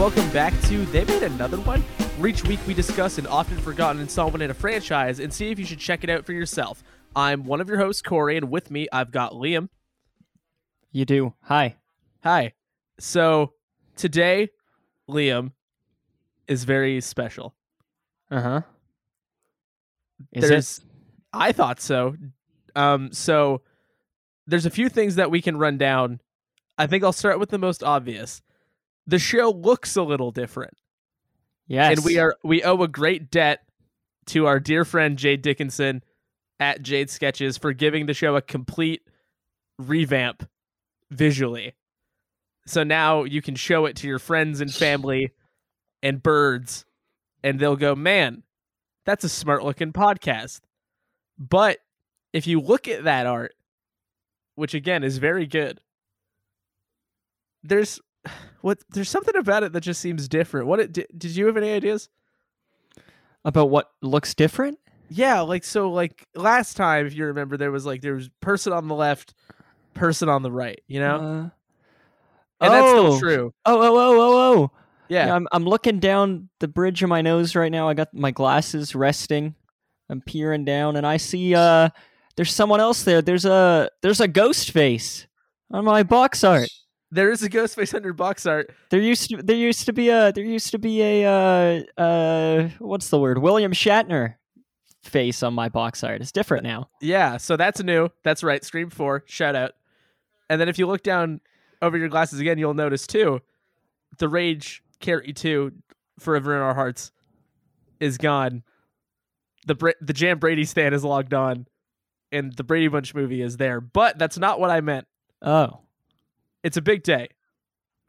welcome back to They Made Another One. Where each week we discuss an often forgotten installment in a franchise and see if you should check it out for yourself. I'm one of your hosts, Corey, and with me I've got Liam. You do. Hi. Hi. So today, Liam is very special. Uh huh. Is there's, it? I thought so. Um, so there's a few things that we can run down. I think I'll start with the most obvious. The show looks a little different. Yes. and we are we owe a great debt to our dear friend Jade Dickinson at Jade Sketches for giving the show a complete revamp visually. So now you can show it to your friends and family and birds, and they'll go, "Man, that's a smart looking podcast." But if you look at that art, which again is very good, there's what there's something about it that just seems different. What it, did, did you have any ideas? About what looks different? Yeah, like so like last time if you remember there was like there was person on the left, person on the right, you know? Uh, and that's oh. still true. Oh, oh, oh, oh, oh. Yeah. I'm, I'm looking down the bridge of my nose right now. I got my glasses resting. I'm peering down and I see uh there's someone else there. There's a there's a ghost face on my box art. There is a ghost face under box art. There used to there used to be a there used to be a uh uh what's the word? William Shatner face on my box art. It's different now. Yeah, so that's new. That's right. Scream 4, shout out. And then if you look down over your glasses again, you'll notice too the Rage Carrie 2 Forever in Our Hearts is gone. The Bra- the Jam Brady stand is logged on and the Brady Bunch movie is there. But that's not what I meant. Oh. It's a big day.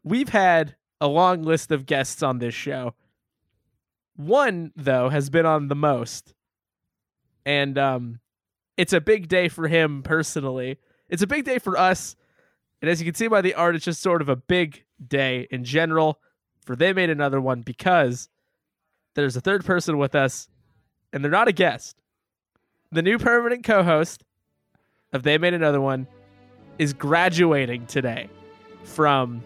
We've had a long list of guests on this show. One, though, has been on the most. And um it's a big day for him personally. It's a big day for us. And as you can see by the art, it's just sort of a big day in general. For they made another one because there's a third person with us, and they're not a guest. The new permanent co-host of They Made Another One is graduating today from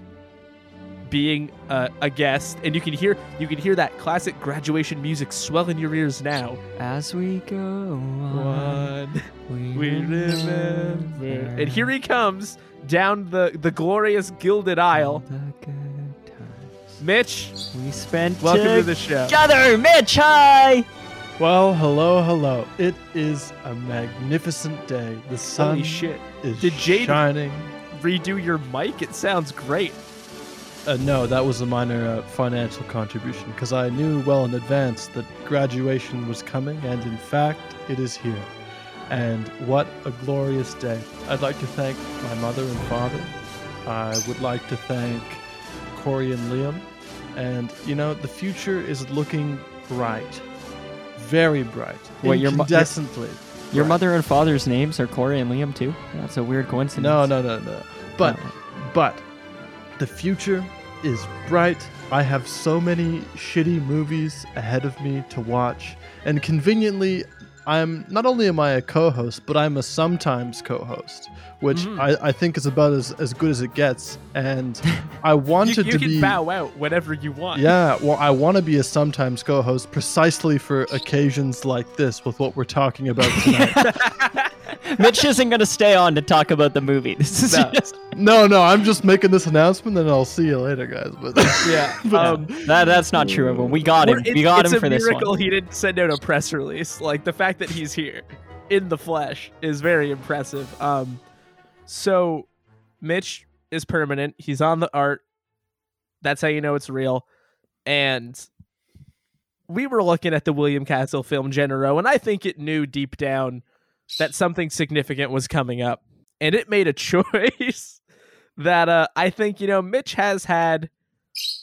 being a, a guest and you can hear you can hear that classic graduation music swell in your ears now As we go on, we, we remember remember and here he comes down the the glorious gilded aisle the good times mitch we spent welcome to the show together. Mitch, hi. Well, hello, hello. It is a magnificent day. The sun holy shit is Did Jade- shining. Redo your mic it sounds great Uh, no, that was a minor uh, financial contribution because I knew well in advance that graduation was coming, and in fact, it is here. And what a glorious day. I'd like to thank my mother and father. I would like to thank Corey and Liam. And, you know, the future is looking bright. Very bright. Wait, your mo- your- incandescently. Mother and father's names are Corey and Liam too. That's a weird coincidence. No, no, no, no. But Oh. but the future is bright. I have so many shitty movies ahead of me to watch, and conveniently, I'm not only am I a co-host, but I'm a sometimes co-host, which Mhm. I, I think is about as, as good as it gets. And I you, wanted you to can be bow out whenever you want yeah, well, I want to be a sometimes co-host precisely for occasions like this with what we're talking about tonight. Mitch isn't gonna stay on to talk about the movie. This is No. just no, no, I'm just making this announcement, and I'll see you later, guys. But yeah But- um that. That's not true. Everyone. We got him. Well, We got it's him a for this It's a miracle he didn't send out a press release. Like the fact that he's here in the flesh is very impressive. Um, so Mitch is permanent. He's on the art. That's how you know it's real. And we were looking at the William Castle film Genero, and I think it knew deep down that something significant was coming up, and it made a choice that uh, I think you know Mitch has had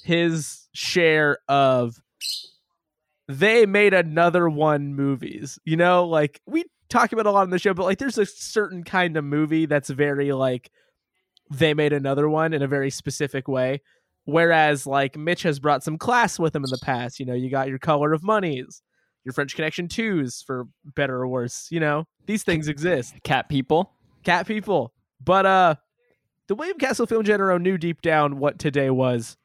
his share of they made another one movies. You know, like we talk about a lot on the show, but like there's a certain kind of movie that's very like they made another one in a very specific way. Whereas like Mitch has brought some class with him in the past. You know, you got your color of monies, your French Connection twos for better or worse. You know, these things exist. Cat people. Cat people. But uh the William Castle film Genero knew deep down what today was.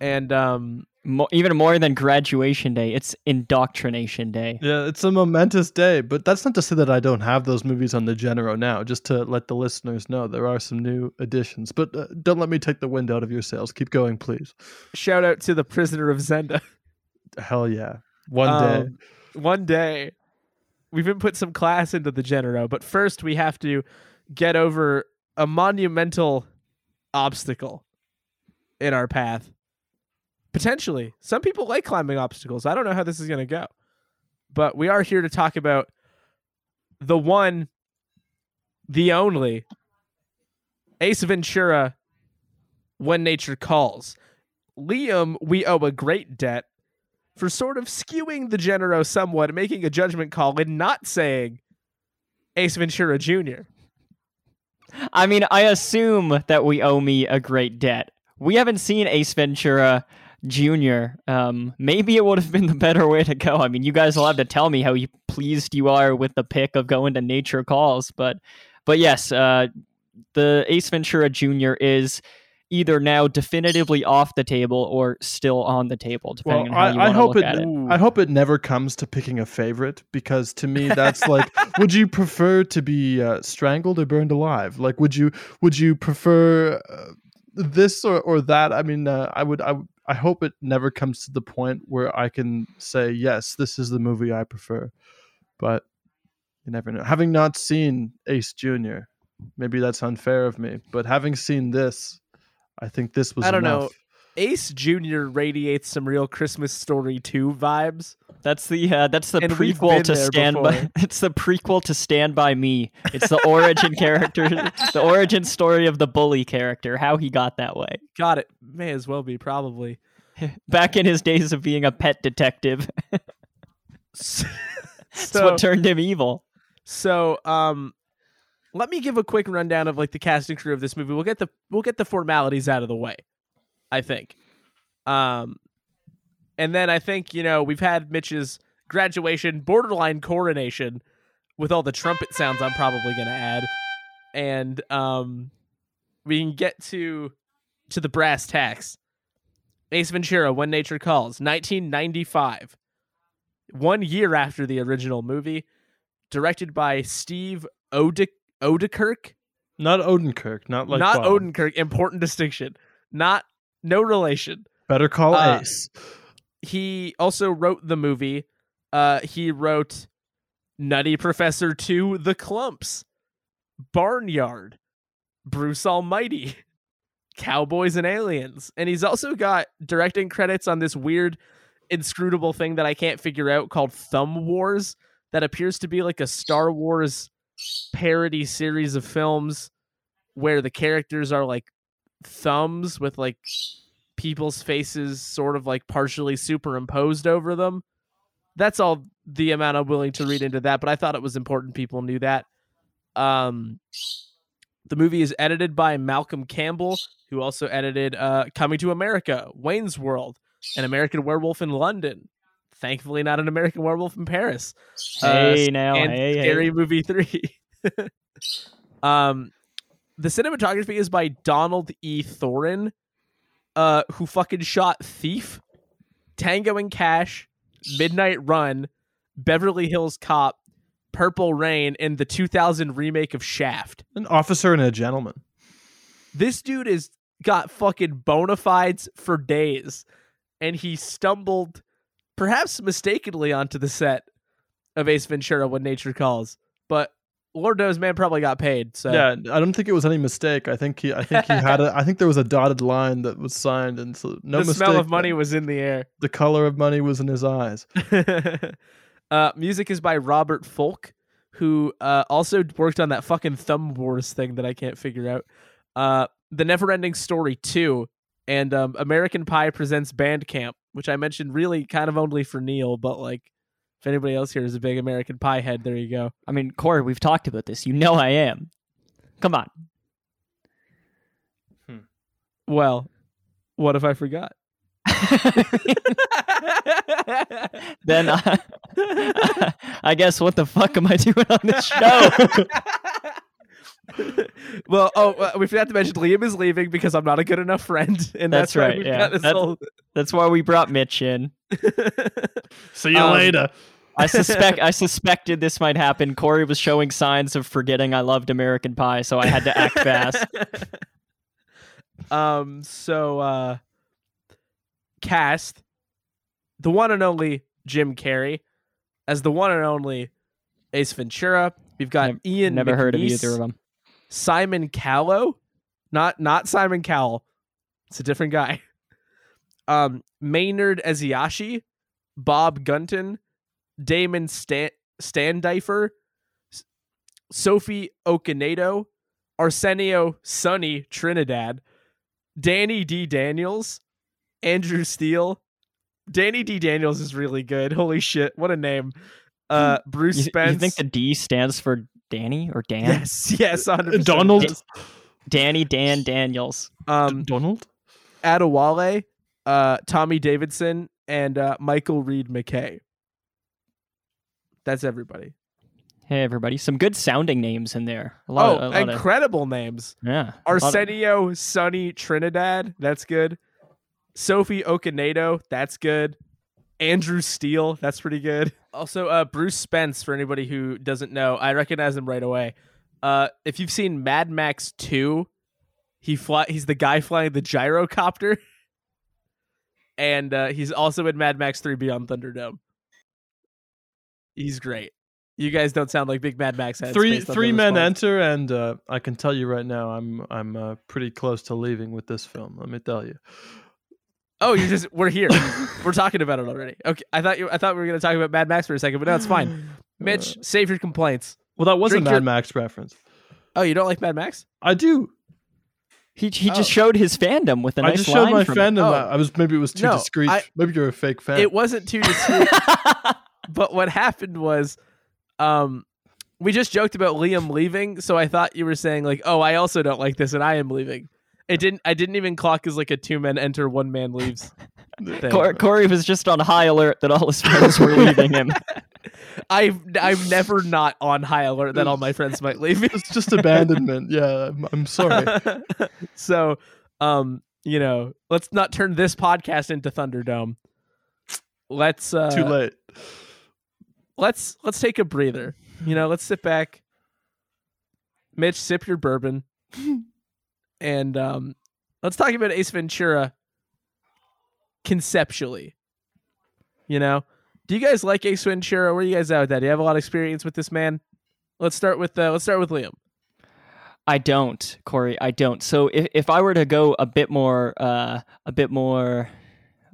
and um, Mo- even more than graduation day, it's indoctrination day. Yeah, it's a momentous day, but that's not to say that I don't have those movies on the Genero now. Just to let the listeners know, there are some new additions. But uh, don't let me take the wind out of your sails. Keep going, please. shout out to the Prisoner of Zenda. Hell yeah, one day. Um, one day, we've been put some class into the Genero, but first we have to get over a monumental obstacle in our path. Potentially, some people like climbing obstacles. I don't know how this is going to go, but we are here to talk about the one, the only Ace Ventura when nature calls. Liam, we owe a great debt for sort of skewing the Genero somewhat, making a judgment call and not saying Ace Ventura Jr. I mean, I assume that we owe me a great debt. We haven't seen Ace Ventura Jr. Um, maybe it would have been the better way to go. I mean, you guys will have to tell me how you pleased you are with the pick of going to Nature Calls, but but yes, uh, the Ace Ventura Jr. is either now definitively off the table or still on the table, depending Well, on how you I, I want to hope it. it. I hope it never comes to picking a favorite because to me that's like, would you prefer to be uh, strangled or burned alive? Like, would you would you prefer uh, this or, or that? I mean, uh, I would. I I hope it never comes to the point where I can say yes, this is the movie I prefer. But you never know. Having not seen Ace Junior, maybe that's unfair of me. But having seen this, I think this was. I don't know. Ace Jr. radiates some real Christmas Story 2 vibes. That's the uh, that's the And prequel to Stand by. It's the prequel to Stand by Me. It's the origin character, the origin story of the bully character, how he got that way. Got it may as well be, probably. Back in his days of being a pet detective, so, that's what turned him evil. so, um, let me give a quick rundown of like the cast and crew of this movie. We'll get the we'll get the formalities out of the way. I think. Um, and then I think you know we've had Mitch's graduation, borderline coronation, with all the trumpet sounds. I'm probably gonna add, and um, we can get to to the brass tacks. Ace Ventura: When Nature Calls, 1995, one year after the original movie, directed by Steve Ode- Oedekerk. Not Odenkirk, not like not Bob. Odenkirk. Important distinction. Not no relation. Better call Uh, Ace. He also wrote the movie. Uh, he wrote Nutty Professor 2, The Klumps, Barnyard, Bruce Almighty, Cowboys and Aliens. And he's also got directing credits on this weird, inscrutable thing that I can't figure out called Thumb Wars that appears to be like a Star Wars parody series of films where the characters are like thumbs with like people's faces sort of like partially superimposed over them. That's all the amount I'm willing to read into that, but I thought it was important people knew that. Um the movie is edited by Malcolm Campbell, who also edited uh Coming to America, Wayne's World, An American Werewolf in London. Thankfully not an American Werewolf in Paris. Uh, Hey now, and hey, hey. Scary Movie 3. um the cinematography is by Donald E. Thorin, uh, who fucking shot Thief, Tango and Cash, Midnight Run, Beverly Hills Cop, Purple Rain, and the 2000 remake of Shaft. An officer and a gentleman. This dude is got fucking bona fides for days, and he stumbled, perhaps mistakenly, onto the set of Ace Ventura: When Nature Calls. But Lord knows, man, probably got paid. So Yeah, I don't think it was any mistake. I think he, I think he had a, I think there was a dotted line that was signed, and so no the mistake. smell of money was in the air. The color of money was in his eyes. uh, music is by Robert Folk, who uh, also worked on that fucking Thumb Wars thing that I can't figure out. Uh, the Neverending Story 2 and um, American Pie presents Band Camp, which I mentioned really kind of only for Neil, but like if anybody else here is a big American Pie head, there you go. I mean, Corey, we've talked about this. You know I am. Come on. Hmm. Well, what if I forgot? then I, I guess what the fuck am I doing on this show? well, oh, uh, we forgot to mention Liam is leaving because I'm not a good enough friend, and that's, That's right, yeah. That's- whole- That's why we brought Mitch in. See you Um, later. I suspect I suspected this might happen. Corey was showing signs of forgetting I loved American Pie, so I had to act fast. um. So, uh, cast the one and only Jim Carrey as the one and only Ace Ventura. We've got Nev- Ian. Never heard of either of them. Simon Callow, not not Simon Cowell. It's a different guy. Um, Maynard Eziashi, Bob Gunton, Damon Stan- Standifer, Sophie Okonedo, Arsenio Sonny Trinidad, Danny D. Daniels, Andrew Steele. Danny D. Daniels is really good. Holy shit, what a name. Uh, Bruce You, you think the D stands for Danny or Dan? yes, yes, 100%. Donald. Dan- Danny Dan Daniels. Um, Donald. Adewale, uh, Tommy Davidson, and uh, Michael Reed McKay. That's everybody. Hey everybody, some good sounding names in there. A lot Oh, of, a lot of- incredible names. yeah. a lot of- Arsenio Sonny Trinidad. That's good. Sophie Okonedo. That's good. Andrew Steele. That's pretty good. Also, uh, Bruce Spence. For anybody who doesn't know, I recognize him right away. Uh, if you've seen Mad Max Two, he fly. He's the guy flying the gyrocopter, and uh, he's also in Mad Max Three Beyond Thunderdome. He's great. You guys don't sound like big Mad Max heads. Three three men response. enter, and uh, I can tell you right now, I'm I'm uh, pretty close to leaving with this film. Let me tell you. Oh, you're just we're here. we're talking about it already. Okay, I thought you I thought we were gonna talk about Mad Max for a second, but no, it's fine. Mitch, save your complaints. Well, that was Drink a Mad your- Max reference. Oh, you don't like Mad Max? I do. He he Oh. just showed his fandom with a I nice I just showed my fandom. Oh. I I was maybe it was too No, discreet. I- maybe you're a fake fan. It wasn't too discreet, but what happened was, um, we just joked about Liam leaving, so I thought you were saying like, "Oh, I also don't like this, and I am leaving." It didn't. I didn't even clock as like a two men enter, one man leaves. Cor- Corey was just on high alert that all his friends were leaving him. I've I'm never not on high alert that all my friends might leave me. it's just abandonment. Yeah, I'm, I'm sorry. so, um, you know, let's not turn this podcast into Thunderdome. Let's uh Too late. let's let's take a breather. You know, let's sit back. Mitch, sip your bourbon. And um let's talk about Ace Ventura conceptually. You know? Do you guys like Ace Ventura? Where are you guys at with that? Do you have a lot of experience with this man? Let's start with uh, let's start with Liam. I don't, Corey. I don't. So if, if I were to go a bit more, uh, a bit more,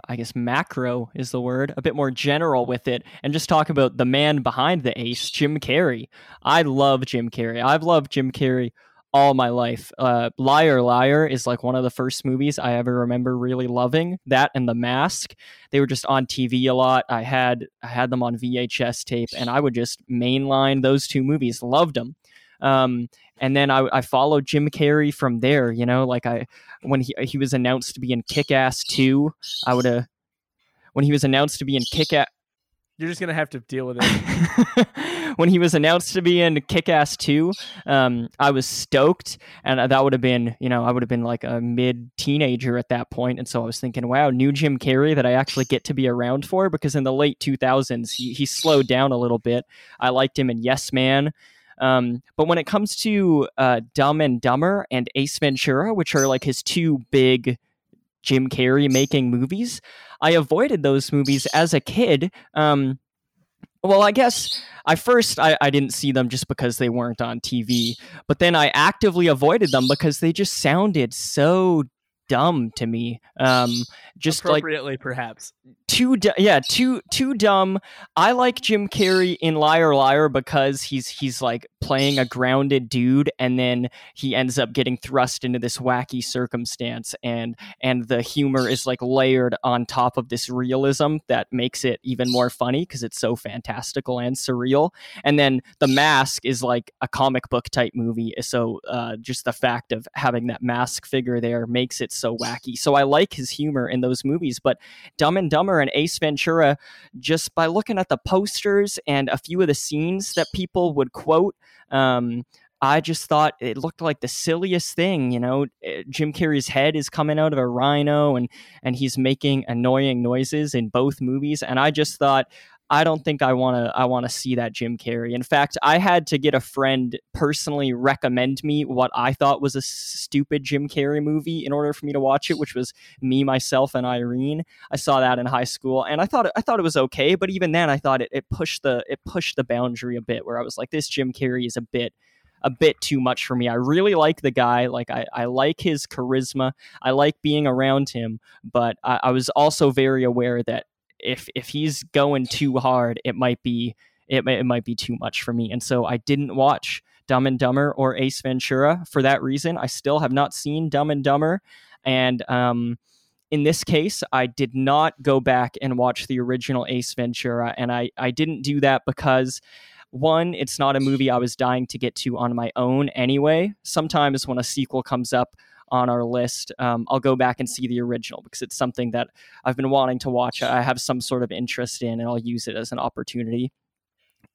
I guess macro is the word, a bit more general with it, and just talk about the man behind the ace, Jim Carrey. I love Jim Carrey. I've loved Jim Carrey all my life. Uh, Liar Liar is like one of the first movies I ever remember really loving. That and The Mask. They were just on TV a lot. I had I had them on VHS tape, and I would just mainline those two movies. Loved them. Um, and then I, I followed Jim Carrey from there. You know, like I when he he was announced to be in Kick Ass Two, I would have when he was announced to be in Kick Ass. You're just gonna have to deal with it. when he was announced to be in Kick Ass 2, um, I was stoked. And that would have been, you know, I would have been like a mid teenager at that. And so I was thinking, wow, new Jim Carrey that I actually get to be around for because in the late 2000s, he, he slowed down a little bit. I liked him in Yes Man. Um, but when it comes to uh, Dumb and Dumber and Ace Ventura, which are like his two big Jim Carrey making movies, I avoided those movies as a kid. Um, well, I guess I first I, I didn't see them just because they weren't on TV, but then I actively avoided them because they just sounded so dumb to me. Um, just like Appropriately, perhaps. too du- yeah too too dumb i like jim carrey in liar liar because he's he's like playing a grounded dude and then he ends up getting thrust into this wacky circumstance and and the humor is like layered on top of this realism that makes it even more funny because it's so fantastical and surreal. And then the mask is like a comic book type movie so uh, just the fact of having that mask figure there makes it so wacky. So i like his humor in those movies but Dumb and Dumber and Ace Ventura, just by looking at the posters and a few of the scenes that people would quote, um, I just thought it looked like the silliest thing. You know, Eh, Jim Carrey's head is coming out of a rhino, and and he's making annoying noises in both movies, and I just thought. I don't think I want to I want to see that Jim Carrey. In fact, I had to get a friend personally recommend me what I thought was a stupid Jim Carrey movie in order for me to watch it, which was Me, Myself and Irene. I saw that in high school and I thought I thought it was okay, but even then I thought it, it pushed the it pushed the boundary a bit where I was like this Jim Carrey is a bit a bit too much for me. I really like the guy. Like I, I like his charisma. I like being around him, but I, I was also very aware that if if he's going too hard, it might be it, it might be too much for me. And so I didn't watch Dumb and Dumber or Ace Ventura for that reason. I still have not seen Dumb and Dumber, and um, in this case, I did not go back and watch the original Ace Ventura, and I I didn't do that because one, it's not a movie I was dying to get to on my own anyway. Sometimes when a sequel comes up on our list, um, I'll go back and see the original because it's something that I've been wanting to watch. I have some sort of interest in, and I'll use it as an opportunity.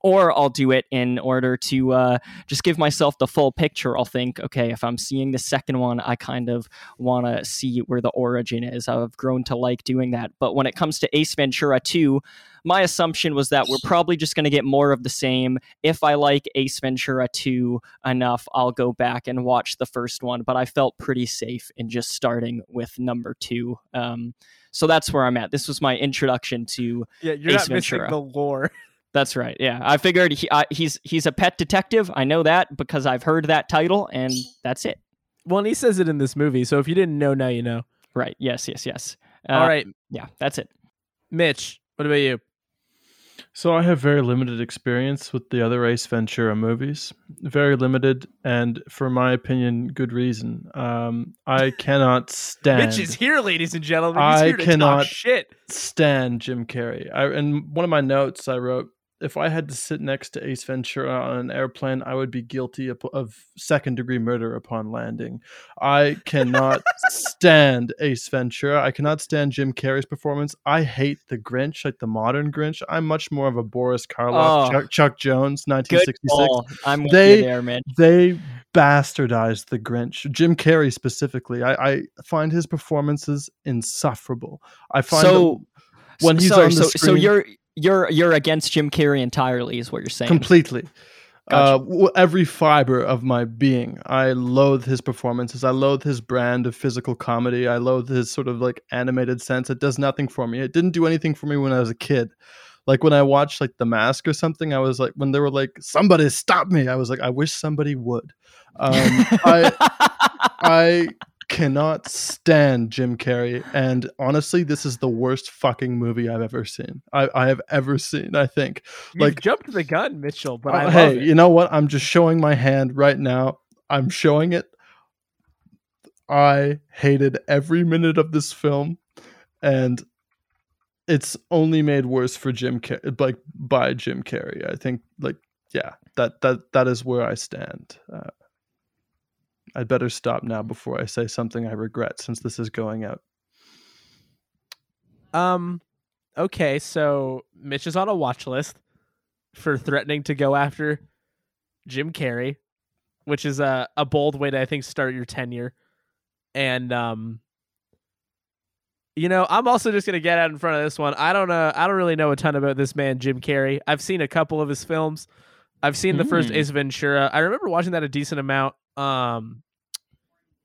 Or I'll do it in order to uh, just give myself the full picture. I'll think, okay, if I'm seeing the second one, I kind of want to see where the origin is. I've grown to like doing that. But when it comes to Ace Ventura 2, my assumption was that we're probably just going to get more of the same. If I like Ace Ventura 2 enough, I'll go back and watch the first one. But I felt pretty safe in just starting with number two. Um, so that's where I'm at. This was my introduction to. Yeah, you're Ace not missing Ventura. the lore. That's right. Yeah, I figured he, uh, he's he's a pet detective. I know that because I've heard that title, and that's it. Well, and he says it in this movie, so if you didn't know, now you know. Right. Yes. Yes. Yes. Uh, All right, Yeah, that's it. Mitch, what about you? So I have very limited experience with the other Ace Ventura movies. Very limited, and for my opinion, good reason. Um, I cannot stand Mitch is here, ladies and gentlemen. He's I cannot- stand Jim Carrey. I in one of my notes I wrote if I had to sit next to Ace Ventura on an airplane, I would be guilty of, of second degree murder upon landing. I cannot stand Ace Ventura. I cannot stand Jim Carrey's performance. I hate the Grinch, like the modern Grinch. I'm much more of a Boris Karloff, Oh. Chuck, Chuck Jones, 1966 call. I'm They- there, man. they bastardized the Grinch. Jim Carrey specifically. I, I find his performances insufferable. I find So when he's sorry, on the so so screen- you're you're you're against Jim Carrey entirely, is what you're saying. completely. Gotcha. Uh, every fiber of my being. I loathe his performances. I loathe his brand of physical comedy. I loathe his sort of like animated sense. It does nothing for me. It didn't do anything for me when I was a kid. Like when I watched like The Mask or something, I was like, when they were like, "Somebody stop me!" I was like, "I wish somebody would." Um, I I cannot stand Jim Carrey, and honestly, this is the worst fucking movie I've ever seen. I, I have ever seen. I think. You've Like- jumped the gun, Mitchell, but I hey, it. you know what? I'm just showing my hand right now. I'm showing it. I hated every minute of this film, and it's only made worse for Jim Car- like by Jim Carrey. I think like yeah, that that that is where I stand. Uh, I'd better stop now before I say something I regret, since this is going out. Um, okay, so Mitch is on a watch list for threatening to go after Jim Carrey, which is a a bold way to I think start your tenure. And um, you know, I'm also just gonna get out in front of this one. I don't uh, I don't really know a ton about this man Jim Carrey. I've seen a couple of his films. I've seen the first Hmm. Ace Ventura. I remember watching that a decent amount. Um,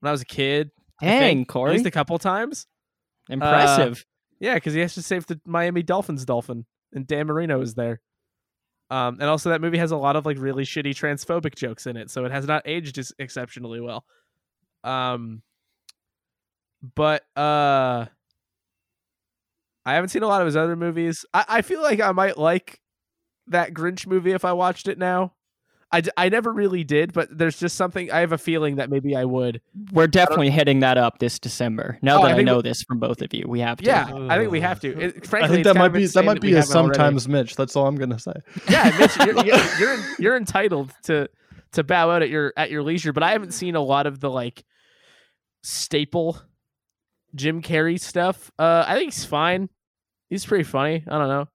when I was a kid. I think, Dang, at least a couple times. impressive. Yeah, because he has to save the Miami Dolphins dolphin, and Dan Marino is there. Um, and also that movie has a lot of like really shitty transphobic jokes in it, so it has not aged exceptionally well. Um, but uh, I haven't seen a lot of his other movies. I, I feel like I might like that Grinch movie if I watched it now. I, d- I never really did, but there's just something I have a feeling that maybe I would. We're definitely hitting that up this December. Now Oh, that I, think know we- this from both of you, we have to. Yeah, I think we have to. It, I frankly, think that might be that might we be a haven't already. sometimes Mitch. That's all I'm gonna say. yeah, Mitch, you're, you're you're, you're entitled to to bow out at your at your leisure, but I haven't seen a lot of the like staple Jim Carrey stuff. Uh, I think he's fine. He's pretty funny. I don't know.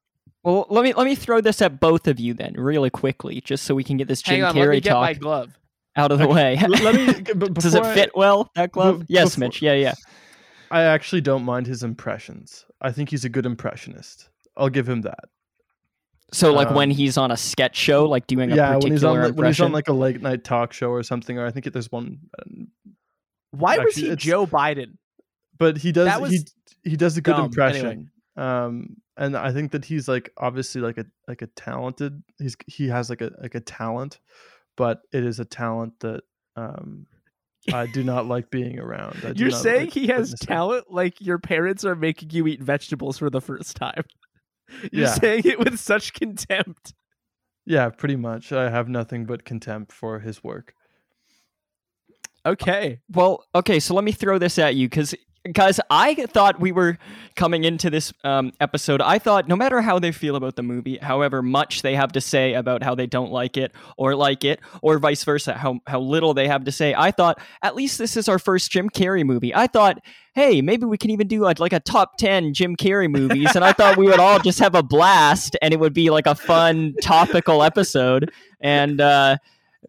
Well, let me let me throw this at both of you then, really quickly, just so we can get this Jim Hang on, Carrey get talk my glove. out of the way. Let me. g- Does it before I- fit well that glove? be- yes, before- Mitch. Yeah, yeah. I actually don't mind his impressions. I think he's a good impressionist. I'll give him that. So like when Um, he's on a sketch show, like doing a yeah, when particular he's on like, when he's on like a late night talk show or something, or I think it, there's one. um, Why was he Joe Biden? But he does. That he was he does a good dumb, impression. Um, and I think that he's like obviously like a like a talented. He's he has like a like a talent, but it is a talent that um I do not like being around. I do You're saying like he has witnessing. talent like your parents are making you eat vegetables for the first time. You're Yeah. saying it with such contempt. Yeah, pretty much. I have nothing but contempt for his work. Okay. Well, okay, so let me throw this at you because, guys, I thought we were coming into this um, episode. I thought no matter how they feel about the movie, however much they have to say about how they don't like it or like it, or vice versa, how how little they have to say, I thought at least this is our first Jim Carrey movie. I thought, hey, maybe we can even do like, like a top ten Jim Carrey movies, and I thought we would all just have a blast, and it would be like a fun topical episode, and. uh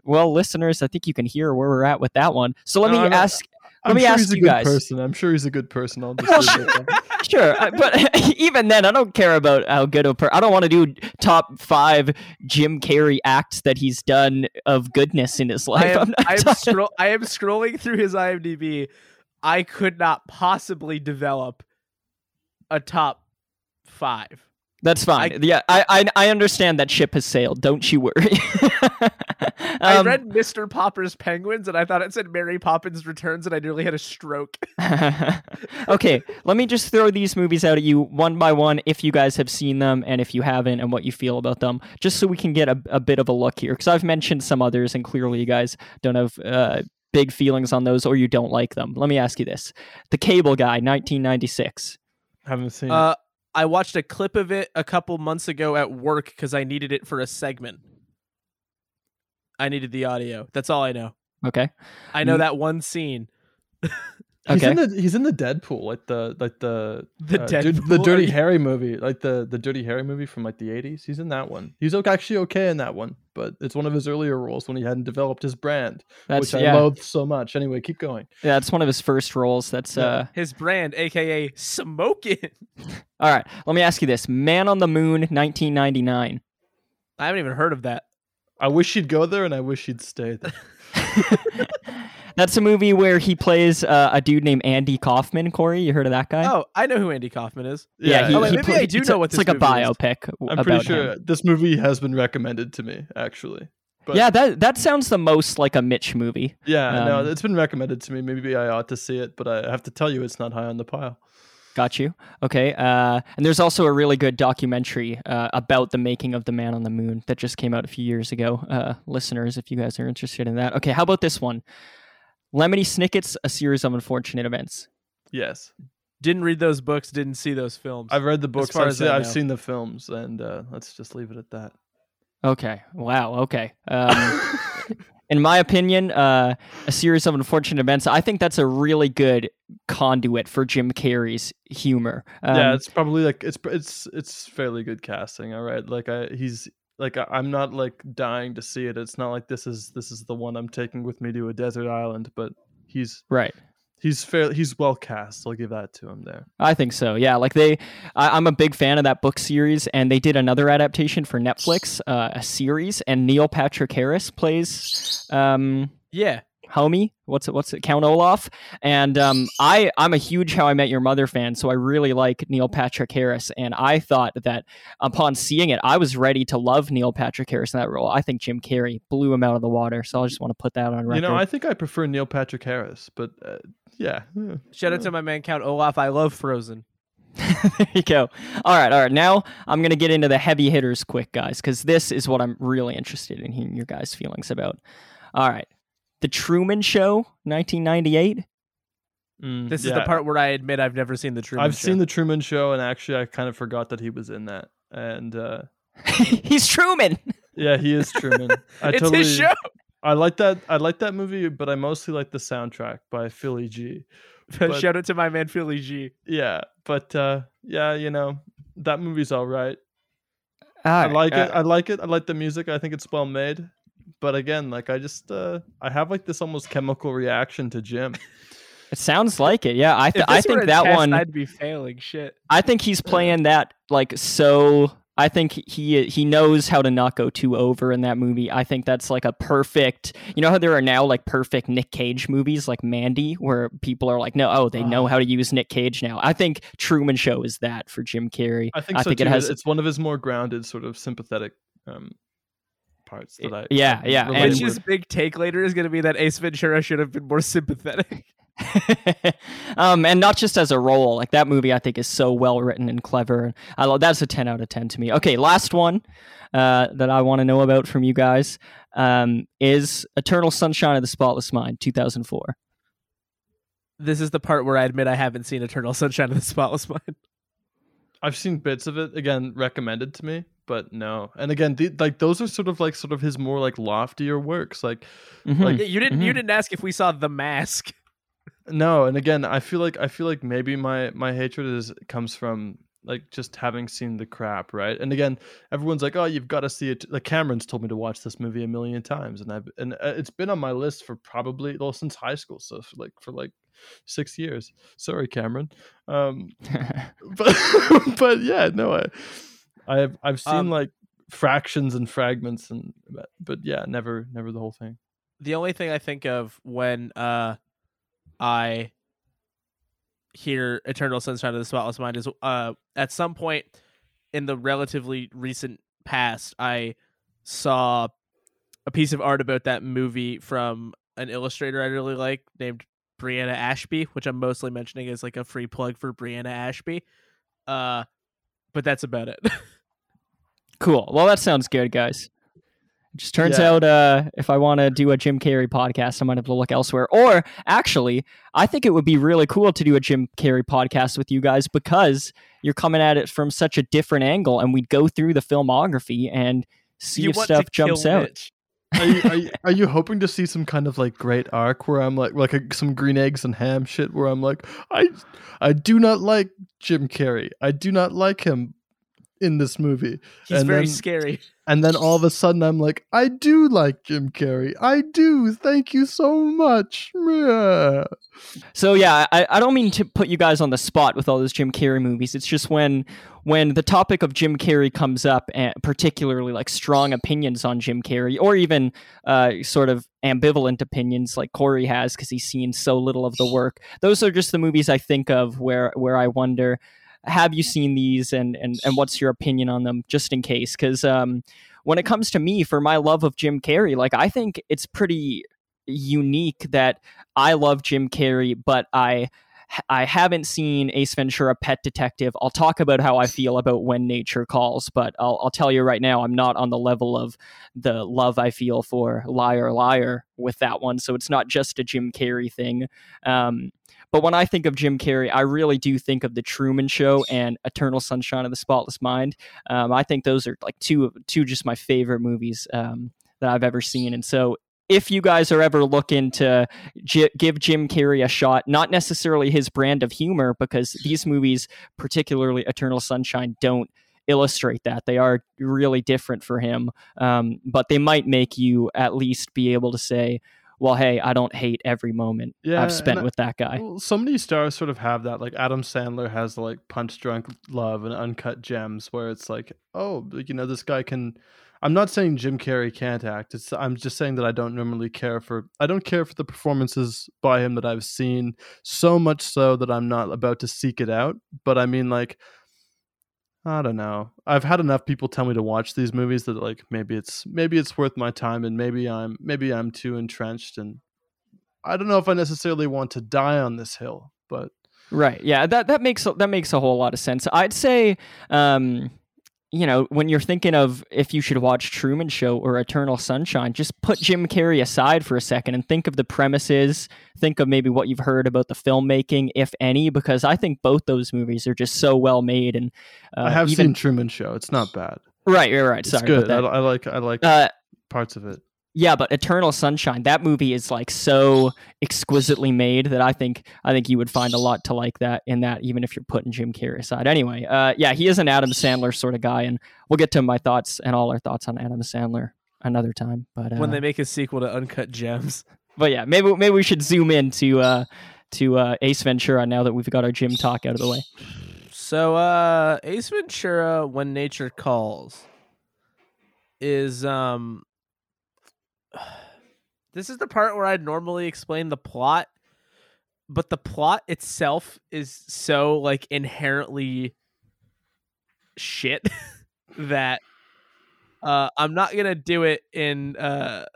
well, listeners, I think you can hear where we're at with that one. So let No, me I'm- ask. Let I'm me sure ask he's a you good guys. person. I'm sure he's a good person. I'll just Well, leave it at that. Sure, uh, but even then, I don't care about how good a per. I don't want to do top five Jim Carrey acts that he's done of goodness in his I life. am, I'm not I am, scroll, I am scrolling through his IMDb. I could not possibly develop a top five. That's fine. yeah, I, I I understand that ship has sailed. Don't you worry. I Um, read Mr. Popper's Penguins and I thought it said Mary Poppins Returns and I nearly had a stroke. okay, let me just throw these movies out at you one by one if you guys have seen them and if you haven't and what you feel about them, just so we can get a, a bit of a look here. Because I've mentioned some others and clearly you guys don't have uh, big feelings on those or you don't like them. Let me ask you this The Cable Guy, 1996. Haven't seen. Uh, I watched a clip of it a couple months ago at work because I needed it for a segment. I needed the audio. That's all I know. Okay. I know Mm. that one scene. He's in the he's in the Deadpool, like the like the The uh, Dir- the Dirty Harry movie, like the the Dirty Harry movie from like the eighties. He's in that one. He's actually okay in that one, but it's one of his earlier roles when he hadn't developed his brand, That's, which I yeah, loathe so much. Anyway, keep going. yeah, that's one of his first roles. That's, Yeah. uh, His brand, aka smoking. all right. Let me ask you this Man on the Moon, 1999. I haven't even heard of that. I wish he'd go there, and I wish he'd stay there. That's a movie where he plays uh, a dude named Andy Kaufman. Corey, you heard of that guy? Oh, I know who Andy Kaufman is. yeah. He, Oh, wait, he maybe pla- I do know a- what it's this like a movie is. biopic. w- I'm pretty sure him. this movie has been recommended to me, actually. But yeah, that that sounds the most like a Mitch movie. yeah, no, Um, it's been recommended to me. Maybe I ought to see it, but I have to tell you, it's not high on the pile. Got you. Okay. Uh, and there's also a really good documentary uh, about the making of the Man on the Moon that just came out a few years ago. Uh, listeners, if you guys are interested in that. Okay. How about this one? Lemony Snicket's A Series of Unfortunate Events. Yes, Didn't read those books, didn't see those films. I've read the books. far I've, as seen, I I've seen the films, and uh, let's just leave it at that. Okay. Wow. Okay. Um, in my opinion, uh, a series of unfortunate events. I think that's a really good conduit for Jim Carrey's humor. Um, yeah, it's probably like it's it's it's fairly good casting. All right, like I he's like I- I'm not like dying to see it. It's not like this is this is the one I'm taking with me to a desert island, but he's right. He's fair he's well cast. I'll give that to him there. I think so. Yeah, like they, I, I'm a big fan of that book series, and they did another adaptation for Netflix, uh, a series, and Neil Patrick Harris plays um, yeah. Homie. What's it? What's it? Count Olaf. And um, I, I'm a huge How I Met Your Mother fan, so I really like Neil Patrick Harris, and I thought that upon seeing it, I was ready to love Neil Patrick Harris in that role. I think Jim Carrey blew him out of the water, so I just want to put that on record. You know, I think I prefer Neil Patrick Harris, but uh, yeah, yeah. Shout out to my man Count Olaf. I love Frozen. there you go. All right, all right. Now I'm gonna get into the heavy hitters quick, guys, because this is what I'm really interested in hearing your guys' feelings about. All right, The Truman Show, 1998. Mm, This is the part where I admit I've never seen the Truman Show. I've Show. seen the Truman Show, and actually, I kind of forgot that he was in that. And uh, He's Truman. yeah, he is Truman. I It's totally, his show. I like that. I like that movie, but I mostly like the soundtrack by Philly G. But- Shout out to my man Philly G. Yeah, but uh, yeah, you know that movie's all right. All I right, like uh, it. I like it. I like the music. I think it's well made. But again, like I just uh I have like this almost chemical reaction to Jim. It sounds like it. Yeah, I th- I think that test, one. I'd be failing shit. I think he's playing that like so. I think he he knows how to not go too over in that movie. I think that's like a perfect. You know how there are now like perfect Nick Cage movies like Mandy, where people are like, no, oh, they know Uh-huh. how to use Nick Cage now. I think Truman Show is that for Jim Carrey. I think I so think too. it has- It's one of his more grounded, sort of sympathetic um parts that I Yeah, yeah, relate and- Mitch's with. big take later is going to be that Ace Ventura should have been more sympathetic. um, and not just as a role. Like that movie, I think is so well written and clever. I love that's a ten out of ten to me. Okay, last one uh, that I want to know about from you guys um, is Eternal Sunshine of the Spotless Mind, two thousand four. This is the part where I admit I haven't seen Eternal Sunshine of the Spotless Mind. I've seen bits of it again recommended to me, but no. And again, the, like those are sort of like sort of his more like loftier works. Like Mm-hmm. Like- Yeah, you didn't. You Mhm. didn't ask if we saw The Mask. no, and again, I feel like I feel like maybe my my hatred is comes from like just having seen the crap, right? And again, everyone's like, "Oh, you've got to see it." Like Cameron's told me to watch this movie a million times, and I've and uh, it's been on my list for probably well since high school, so for like for like six years. Sorry, Cameron. Um, but but yeah, no, I I've I've seen Um, like fractions and fragments, and but, but yeah, never never the whole thing. The only thing I think of when uh, I hear Eternal Sunshine of the Spotless Mind is uh, at some point in the relatively recent past, I saw a piece of art about that movie from an illustrator I really like named Brianna Ashby, which I'm mostly mentioning as like a free plug for Brianna Ashby. Uh, but that's about it. cool. Well, that sounds good, guys. It just turns Yeah. out uh, if I want to do a Jim Carrey podcast, I might have to look elsewhere. Or actually, I think it would be really cool to do a Jim Carrey podcast with you guys because you're coming at it from such a different angle, and we'd go through the filmography and see you if stuff jumps out. Mitch. Are you, are, you, are you hoping to see some kind of like great arc where I'm like like a, some green eggs and ham shit where I'm like I I do not like Jim Carrey. I do not like him in this movie. He's And very then- scary. And then all of a sudden I'm like I do like Jim Carrey. I do. Thank you so much. Yeah. So yeah, I, I don't mean to put you guys on the spot with all those Jim Carrey movies. It's just when when the topic of Jim Carrey comes up, and particularly like strong opinions on Jim Carrey, or even uh, sort of ambivalent opinions like Corey has because he's seen so little of the work. Those are just the movies I think of where where I wonder, have you seen these, and and and what's your opinion on them, just in case? Because um, when it comes to me, for my love of Jim Carrey, like I think it's pretty unique that I love Jim Carrey, but I I haven't seen Ace Ventura: Pet Detective. I'll talk about how I feel about When Nature Calls, but I'll, I'll tell you right now, I'm not on the level of the love I feel for Liar Liar with that one. So it's not just a Jim Carrey thing. Um, but when I think of Jim Carrey, I really do think of The Truman Show and Eternal Sunshine of the Spotless Mind. Um, I think those are like two of two just my favorite movies um, that I've ever seen. And so if you guys are ever looking to j- give Jim Carrey a shot, not necessarily his brand of humor, because these movies, particularly Eternal Sunshine, don't illustrate that. They are really different for him, um, but they might make you at least be able to say, well, hey, I don't hate every moment Yeah, I've spent I- with that guy. Well, so many stars sort of have that. Like Adam Sandler has like Punch Drunk Love and Uncut Gems, where it's like, oh, you know, this guy can. I'm not saying Jim Carrey can't act. It's I'm just saying that I don't normally care for. I don't care for the performances by him that I've seen so much so that I'm not about to seek it out. But I mean, like, I don't know. I've had enough people tell me to watch these movies that like maybe it's maybe it's worth my time, and maybe I'm maybe I'm too entrenched and I don't know if I necessarily want to die on this hill, but Right. Yeah. That that makes that makes a whole lot of sense. I'd say, um, you know, when you're thinking of if you should watch Truman Show or Eternal Sunshine, just put Jim Carrey aside for a second and think of the premises. Think of maybe what you've heard about the filmmaking, if any, because I think both those movies are just so well made. And uh, I have even seen Truman Show. It's not bad. right, you're right, right. It's Sorry good. I, I like I like. Uh, parts of it. Yeah, but Eternal Sunshine, that movie is like so exquisitely made that I think I think you would find a lot to like that in that, even if you're putting Jim Carrey aside. Anyway, uh, yeah, he is an Adam Sandler sort of guy, and we'll get to my thoughts and all our thoughts on Adam Sandler another time. But uh, when they make a sequel to Uncut Gems. but yeah, maybe maybe we should zoom in to uh, to uh, Ace Ventura now that we've got our Jim talk out of the way. So uh Ace Ventura When Nature Calls is um this is the part where I'd normally explain the plot, but the plot itself is so like inherently shit that uh I'm not to do it in uh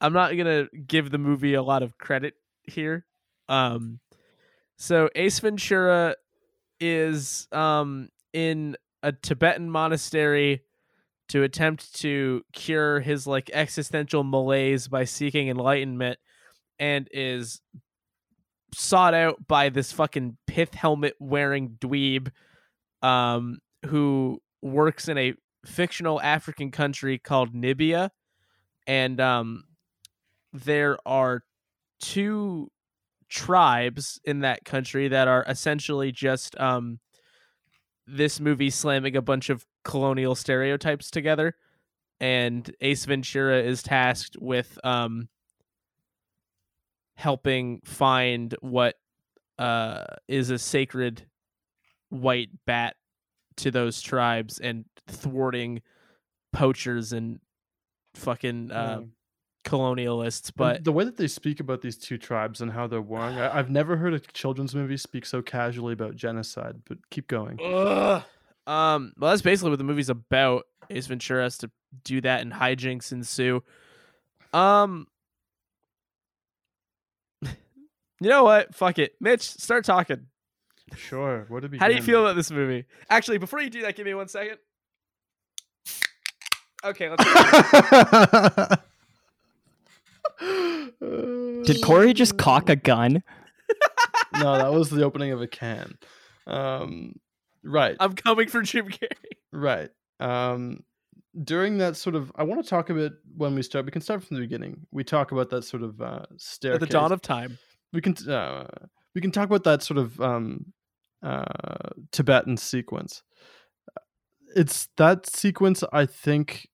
I'm not to give the movie a lot of credit here. Um so Ace Ventura is um in a Tibetan monastery to attempt to cure his like existential malaise by seeking enlightenment and is sought out by this fucking pith helmet wearing dweeb um who works in a fictional African country called Nibia. And um there are two tribes in that country that are essentially just um this movie slamming a bunch of colonial stereotypes together and Ace Ventura is tasked with um helping find what uh is a sacred white bat to those tribes and thwarting poachers and fucking uh Yeah. colonialists And but the way that they speak about these two tribes and how they're warring, I, I've never heard a children's movie speak so casually about genocide. But keep going. Ugh. Um, well, that's basically what the movie's about. Ace Ventura has to do that, and hijinks ensue. Um, you know what? Fuck it, Mitch. Start talking. Sure. What to begin? How do you feel about this movie? Actually, before you do that, give me one second. Okay, let's. Go. Did Corey just cock a gun? no, that was the opening of a can. Um, right. I'm coming for Jim Carrey. Right. Um, during that sort of, I want to talk a bit when we start. We can start from the beginning. We talk about that sort of uh, staircase. At the dawn of time. we can uh, we can talk about that sort of um, uh, Tibetan sequence. It's that sequence. I think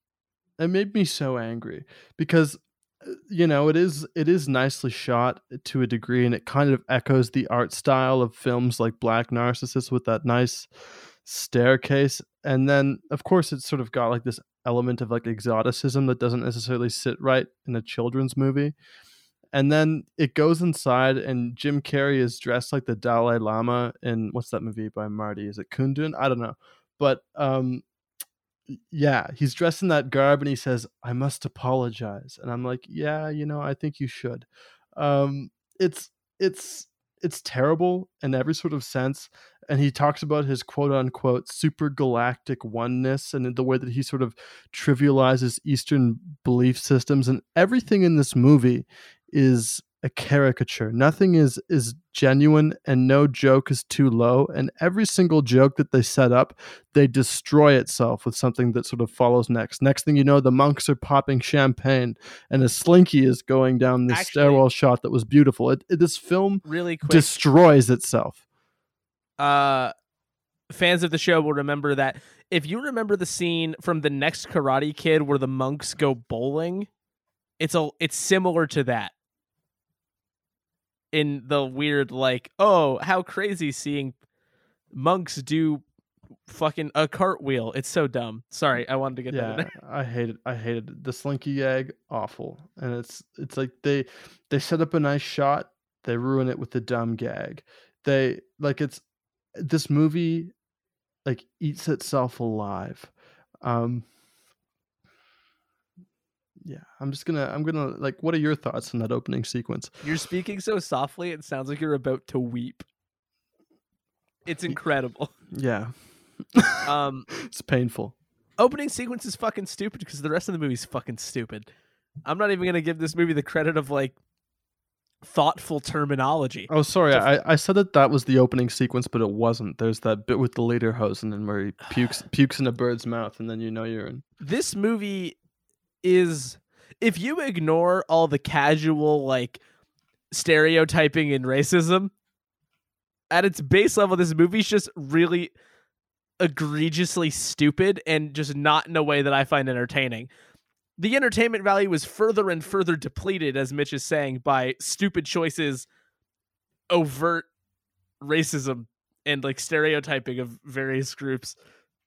it made me so angry because you know it is it is nicely shot to a degree, and it kind of echoes the art style of films like Black Narcissus with that nice staircase. And then, of course, it's sort of got like this element of like exoticism that doesn't necessarily sit right in a children's movie. And then it goes inside and jim carrey is dressed like the dalai lama in what's that movie by marty? Is it kundun? I don't know. But um yeah he's dressed in that garb and he says i must apologize. And i'm like yeah you know i think you should. Um it's it's it's terrible in every sort of sense and he talks about his quote unquote super galactic oneness and the way that he sort of trivializes eastern belief systems and everything in this movie is a caricature. Nothing is is genuine and no joke is too low. And every single joke that they set up they destroy itself with something that sort of follows next. Next thing you know the monks are popping champagne and a slinky is going down this Actually- stairwell shot that was beautiful. It, it- this film Really quick. destroys itself. Uh fans of the show will remember that if you remember the scene from the next karate kid where the monks go bowling it's a it's similar to that in the weird like oh how crazy seeing monks do fucking a cartwheel. It's so dumb. Sorry i wanted to get that yeah there. I hated i hated the slinky egg awful. And it's it's like they they set up a nice shot. They ruin it with the dumb gag. They like it's this movie like eats itself alive. Um yeah i'm just gonna i'm gonna like what are your thoughts on that opening sequence? You're speaking so softly it sounds like you're about to weep. It's incredible. Yeah. Um it's painful. opening sequence is fucking stupid because the rest of the movie's fucking stupid. I'm not even gonna give this movie the credit of like thoughtful terminology. oh sorry I, I said that that was the opening sequence but it wasn't. There's that bit with the lederhosen and where he pukes pukes in a bird's mouth and then you know you're in. This movie is if you ignore all the casual like stereotyping and racism, at its base level, this movie's just really egregiously stupid and just not in a way that I find entertaining. the entertainment value is further and further depleted, as Mitch is saying, by stupid choices, overt racism, and like stereotyping of various groups.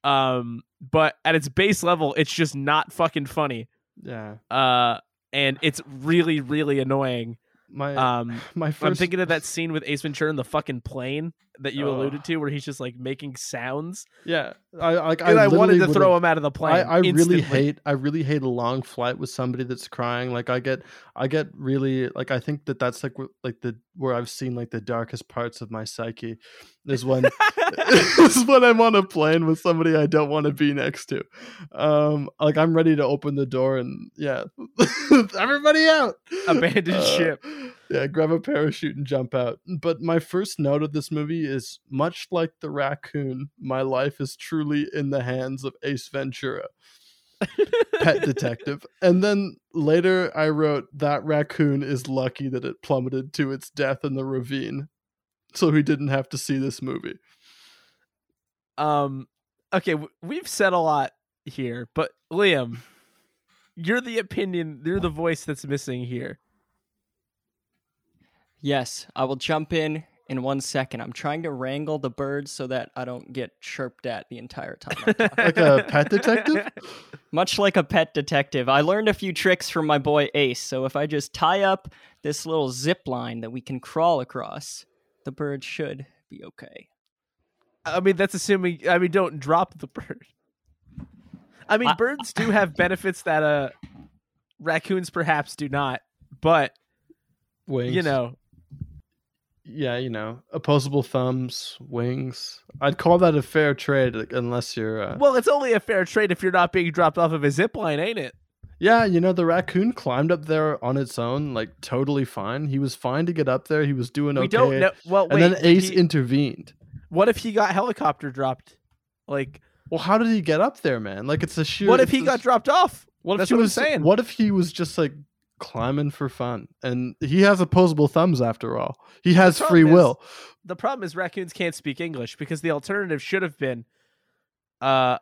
Um, but at its base level, it's just not fucking funny. Yeah. Uh, and it's really, really annoying. My Um, my 1st I'm thinking of that scene with Ace Ventura in the fucking plane that you Oh. alluded to, where he's just like making sounds. Yeah, I like. And I, wanted to throw him out of the plane. I, I really hate I really hate a long flight with somebody that's crying. Like I get I get really like I think that that's like like the where I've seen like the darkest parts of my psyche is when is when I'm on a plane with somebody I don't want to be next to. Um, like I'm ready to open the door and yeah, everybody out, Abandoned Uh, ship. Yeah, grab a parachute and jump out. But my first note of this movie is much like the raccoon, my life is truly in the hands of Ace Ventura, pet detective. And then later I wrote that raccoon is lucky that it plummeted to its death in the ravine. So he didn't have to see this movie. Um, okay, w- we've said a lot here, but Liam, you're the opinion, you're the voice that's missing here. Yes, I will jump in in one second. I'm trying to wrangle the birds so that I don't get chirped at the entire time. Like a pet detective? Much like a pet detective, I learned a few tricks from my boy Ace. So if I just tie up this little zip line that we can crawl across, the bird should be okay. I mean, that's assuming. I mean, don't drop the bird. I mean, I- birds do have benefits that uh raccoons perhaps do not, but Wings. you know, Yeah, you know, opposable thumbs, wings. I'd call that a fair trade unless you're uh, well, it's only a fair trade if you're not being dropped off of a zip line, ain't it? Yeah, you know, the raccoon climbed up there on its own, like totally fine. He was fine to get up there. He was doing okay. We don't know. Well, wait, and then Ace he- intervened. what if he got helicopter dropped? Like, Well, how did he get up there, man? Like it's a sheer. what if he got dropped off? What That's if he what I'm was saying. What if he was just like climbing for fun? And he has opposable thumbs after all. He has free is- will. the problem is raccoons can't speak English because the alternative should have been uh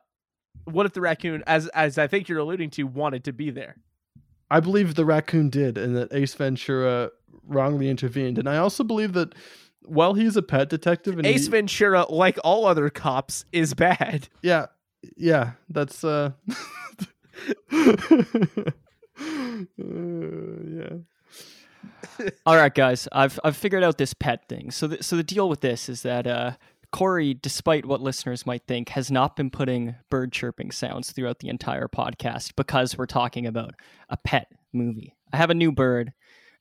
what if the raccoon as as I think you're alluding to wanted to be there? I believe the raccoon did, and that Ace Ventura wrongly intervened. And I also believe that while he's a pet detective, and Ace he- Ventura like all other cops is bad. yeah, yeah, that's uh, uh yeah. All right, guys, I've I've figured out this pet thing. So the, so the deal with this is that uh, Corey, despite what listeners might think, has not been putting bird chirping sounds throughout the entire podcast because we're talking about a pet movie. I have a new bird,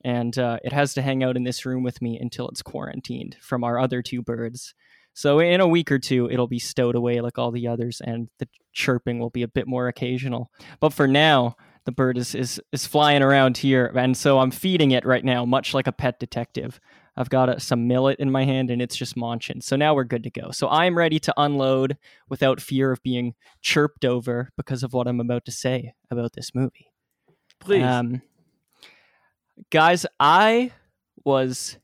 and uh, it has to hang out in this room with me until it's quarantined from our other two birds. So in a week or two, it'll be stowed away like all the others, and the chirping will be a bit more occasional. But for now, the bird is, is is flying around here, and so I'm feeding it right now, much like a pet detective. I've got a, some millet in my hand, and it's just munching. So now we're good to go. So I'm ready to unload without fear of being chirped over because of what I'm about to say about this movie. Please. Um, guys, I was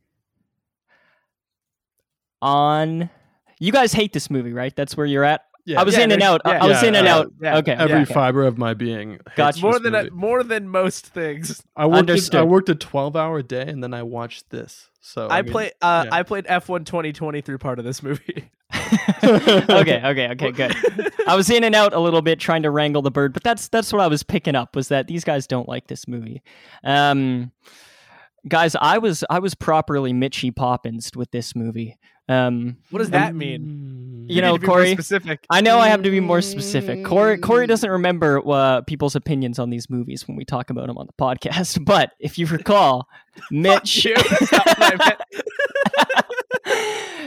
on. You guys hate this movie, right? That's where you're at. Yeah, I was Yeah, in and out. I- yeah, I was yeah, in and yeah, out. yeah. okay. every yeah, okay. fiber of my being. hates Gotcha. more than a, more than most things. I worked. A, I Understood. worked a twelve-hour day, and then I watched this. So I, mean, play uh yeah. I played F1 2020 through part of this movie. okay, okay, okay, good. I was in and out a little bit trying to wrangle the bird, but that's that's what I was picking up was that these guys don't like this movie. Um, guys, I was I was properly Mitchy Poppins with this movie. Um, What does that mean? You know, to be more Corey, specific. I know I have to be more specific. Corey Corey doesn't remember uh, people's opinions on these movies when we talk about them on the podcast, but if you recall, Mitch you. That's not what I meant.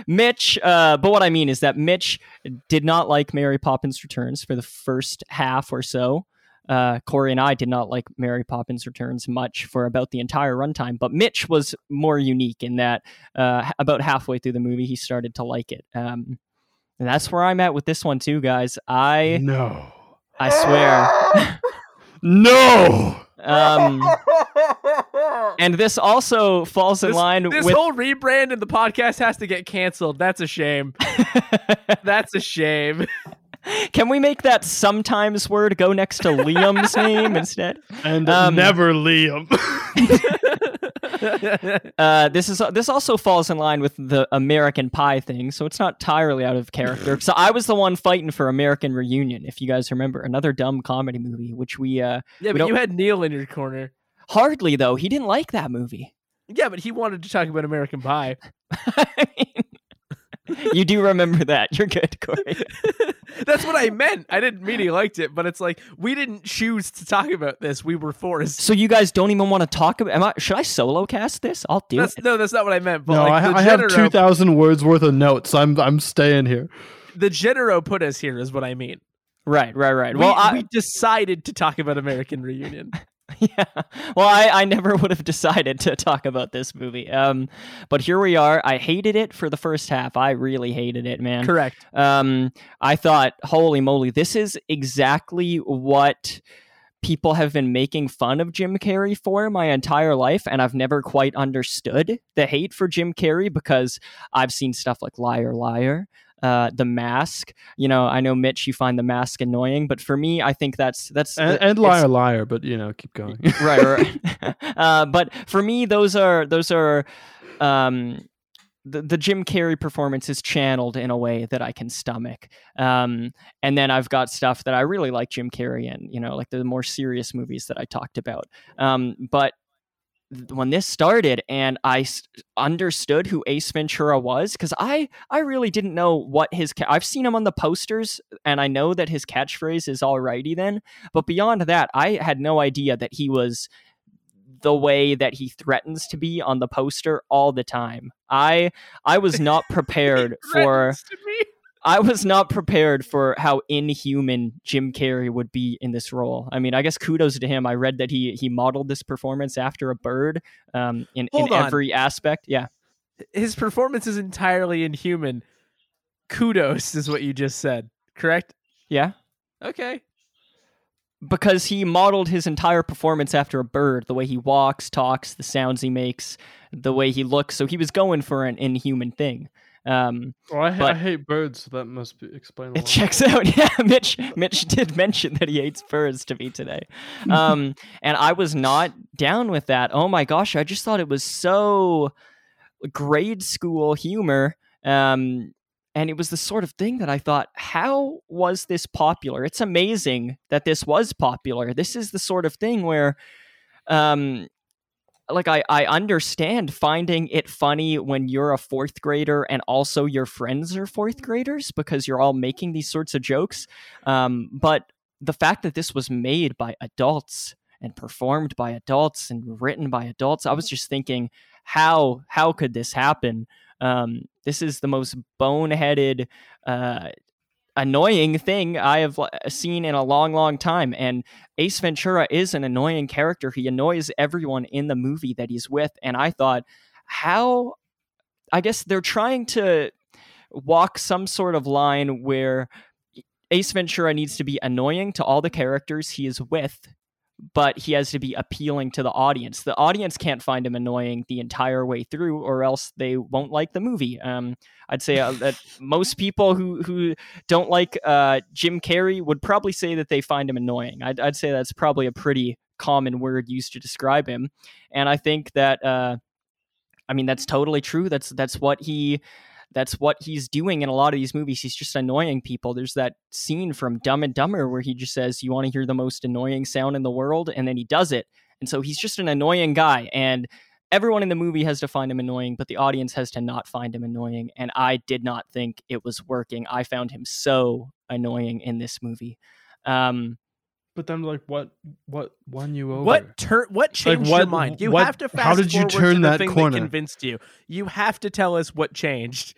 Mitch, uh, but what I mean is that Mitch did not like Mary Poppins Returns for the first half or so. Uh, Corey and I did not like Mary Poppins Returns much for about the entire runtime, but Mitch was more unique in that uh, about halfway through the movie he started to like it. Um, and that's where I'm at with this one too, guys. I no, I swear. no. Um, and this also falls in This, line this with whole rebrand and the podcast has to get canceled. That's a shame. That's a shame. Can we make that sometimes word go next to Liam's name instead? And Um, never Liam. Uh, this is this also falls in line with the American Pie thing, so it's not entirely out of character. so I was the one fighting for American Reunion, if you guys remember, another dumb comedy movie, which we uh, yeah, but you had Neil in your corner. hardly though he didn't like that movie. Yeah, but he wanted to talk about American Pie. I mean, you do remember that? You're good, Corey. That's what I meant. I didn't mean he liked it, but it's like we didn't choose to talk about this. We were forced. So you guys don't even want to talk about? Am I? Should I solo cast this? I'll do That's, it. no, that's not what I meant. But no, like I, the I have two thousand words worth of notes. I'm I'm staying here. the Genero put us here, is what I mean. Right, right, right. We, Well, I, we decided to talk about American Reunion. yeah. Well, I, I never would have decided to talk about this movie. Um, but here we are. I hated it for the first half. I really hated it, man. Correct. Um, I thought, holy moly, this is exactly what people have been making fun of Jim Carrey for my entire life, and I've never quite understood the hate for Jim Carrey because I've seen stuff like Liar Liar. Uh, the mask, you know, I know Mitch, you find the mask annoying, but for me, I think that's that's And, the- and liar, liar. But you know, keep going. right, right. uh, but for me, those are those are um, the the Jim Carrey performance is channeled in a way that I can stomach. Um, and then I've got stuff that I really like Jim Carrey in, you know, like the more serious movies that I talked about. Um, but when this started and I s- understood who Ace Ventura was, because I I really didn't know what his ca- I've seen him on the posters and I know that his catchphrase is "alrighty then," but beyond that, I had no idea that he was the way that he threatens to be on the poster all the time. I I was not prepared for Threatens to me. I was not prepared for how inhuman Jim Carrey would be in this role. I mean, I guess kudos to him. I read that he he modeled this performance after a bird um, in, in on. every aspect. Yeah. His performance is entirely inhuman. Kudos is what you just said. Correct? Yeah. Okay. Because he modeled his entire performance after a bird, the way he walks, talks, the sounds he makes, the way he looks. So he was going for an inhuman thing. Um, Well, I, ha- But- I hate birds, so that must be, explain It lot. checks out. Yeah, Mitch. Mitch did mention that he hates birds to me today, um, and I was not down with that. Oh my gosh, I just thought it was so grade school humor, um, and it was the sort of thing that I thought, how was this popular? It's amazing that this was popular. This is the sort of thing where, um, like I, I understand finding it funny when you're a fourth grader and also your friends are fourth graders because you're all making these sorts of jokes. Um, but the fact that this was made by adults and performed by adults and written by adults, I was just thinking, how how could this happen? Um, this is the most boneheaded, uh, annoying thing I have uh, seen in a long, long time. And Ace Ventura is an annoying character. He annoys everyone in the movie that he's with. And I thought, how? I guess they're trying to walk some sort of line where Ace Ventura needs to be annoying to all the characters he is with, but he has to be appealing to the audience. The audience can't find him annoying the entire way through, or else they won't like the movie. Um, I'd say uh, that most people who who don't like uh, Jim Carrey would probably say that they find him annoying. I'd, I'd say that's probably a pretty common word used to describe him, and I think that uh, I mean that's totally true. That's that's what he that's what he's doing in a lot of these movies. He's just annoying people. There's that scene from Dumb and Dumber where he just says, "You want to hear the most annoying sound in the world," and then he does it. And so he's just an annoying guy, and everyone in the movie has to find him annoying, but the audience has to not find him annoying. And I did not think it was working. I found him so annoying in this movie. Um, But then, like, what what won you over? What turn? What changed your what- mind? You what- have to fast how did you forward turn that corner? that convinced you. You have to tell us what changed.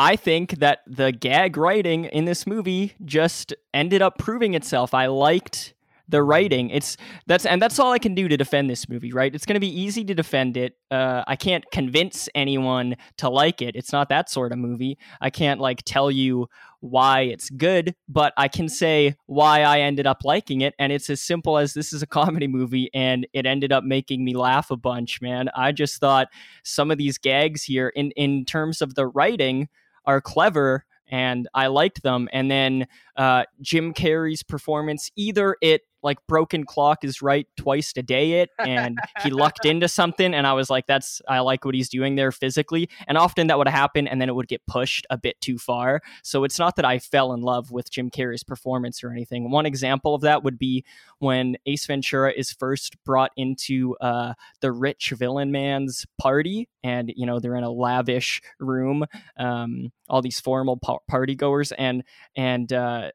I think that the gag writing in this movie just ended up proving itself. I liked the writing. It's that's and that's all I can do to defend this movie, right? It's going to be easy to defend it. Uh, I can't convince anyone to like it. It's not that sort of movie. I can't like tell you why it's good, but I can say why I ended up liking it, and it's as simple as this is a comedy movie, and it ended up making me laugh a bunch. Man, I just thought some of these gags here, in in terms of the writing, are clever and I liked them. And then uh, Jim Carrey's performance, either it like broken clock is right twice a day it and he lucked into something and i was like that's i like what he's doing there physically and often that would happen and then it would get pushed a bit too far. So it's not that i fell in love with jim carrey's performance or anything. One example of that would be when ace ventura is first brought into uh, the rich villain man's party and you know they're in a lavish room um, all these formal pa- party goers and and uh,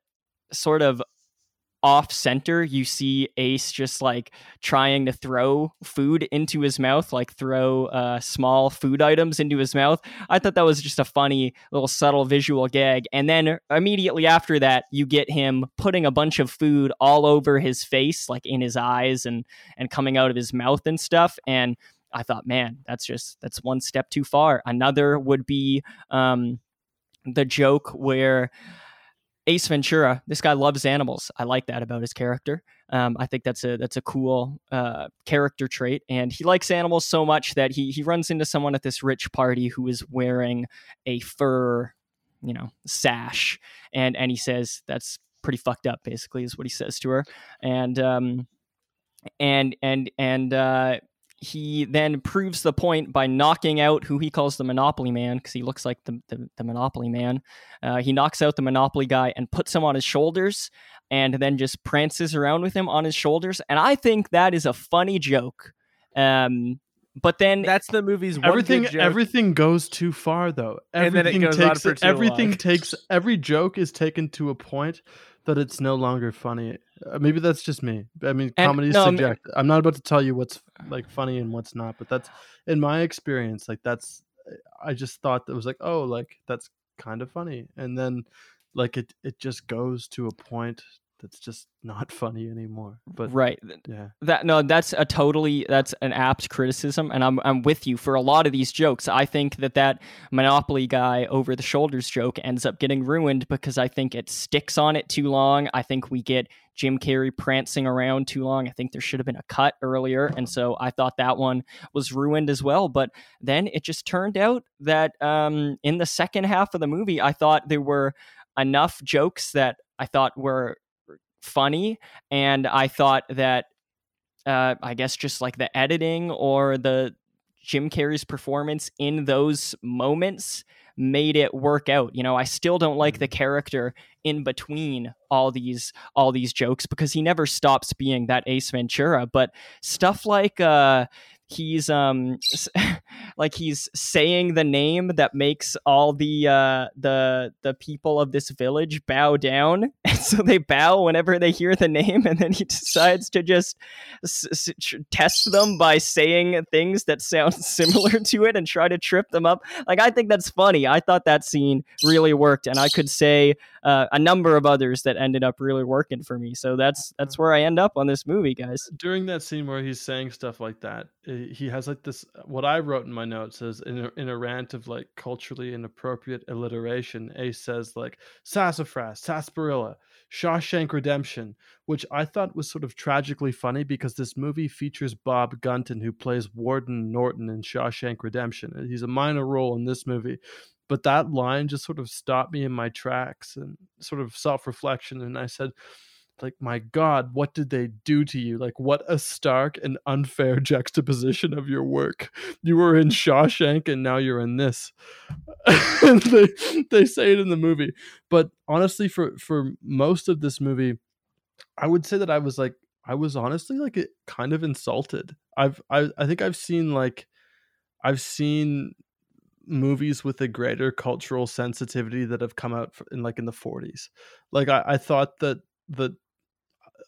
sort of off center, you see Ace just like trying to throw food into his mouth, like throw uh, small food items into his mouth. I thought that was just a funny little subtle visual gag. And then immediately after that, you get him putting a bunch of food all over his face, like in his eyes and and coming out of his mouth and stuff. And I thought, man, that's just that's one step too far. Another would be um, the joke where Ace Ventura, this guy loves animals. I like that about his character. Um, I think that's a that's a cool uh, character trait, and he likes animals so much that he he runs into someone at this rich party who is wearing a fur, you know, sash, and and he says that's pretty fucked up. Basically, is what he says to her, and um, and and and uh, he then proves the point by knocking out who he calls the Monopoly Man because he looks like the, the, the Monopoly Man. Uh, he knocks out the Monopoly guy and puts him on his shoulders and then just prances around with him on his shoulders. And I think that is a funny joke. Um, but then that's the movie's everything. Everything goes too far though. Everything and then it goes takes, on for too Everything long. takes every joke is taken to a point that it's no longer funny. Uh, maybe that's just me. I mean, comedy is no, subjective. I'm not about to tell you what's like funny and what's not, but that's in my experience. Like that's, I just thought that was like, oh, like that's kind of funny, and then like it it just goes to a point that's just not funny anymore. But right, yeah, that no, that's a totally that's an apt criticism, and I'm I'm with you for a lot of these jokes. I think that that Monopoly guy over the shoulders joke ends up getting ruined because I think it sticks on it too long. I think we get Jim Carrey prancing around too long. I think there should have been a cut earlier, and so I thought that one was ruined as well. But then it just turned out that um, in the second half of the movie, I thought there were enough jokes that I thought were funny, and I thought that uh, I guess just like the editing or the Jim Carrey's performance in those moments made it work out. You know, I still don't like the mm-hmm. character in between all these all these jokes because he never stops being that Ace Ventura. But stuff like uh he's um like he's saying the name that makes all the uh the the people of this village bow down. And so they bow whenever they hear the name and then he decides to just s- s- test them by saying things that sound similar to it and try to trip them up. Like i think that's funny. I thought that scene really worked and i could say uh, a number of others that ended up really working for me. So that's that's where i end up on this movie guys. During that scene where he's saying stuff like that Eh, he has like this uh, what i wrote in my notes is in a, in a rant of like culturally inappropriate alliteration ace says like sassafras sarsaparilla shawshank redemption which i thought was sort of tragically funny because this movie features bob gunton who plays warden norton in shawshank redemption. Uh, he's a minor role in this movie but that line just sort of stopped me in my tracks and sort of self-reflection and i said like my god what did they do to you? Like what a stark and unfair juxtaposition of your work. You were in shawshank and now you're in this. They, they say it in the movie. But honestly for for most of this movie i would say that i was like i was honestly like kind of insulted. I've i, I think i've seen like i've seen movies with a greater cultural sensitivity that have come out in like in the 40s like i, I thought that the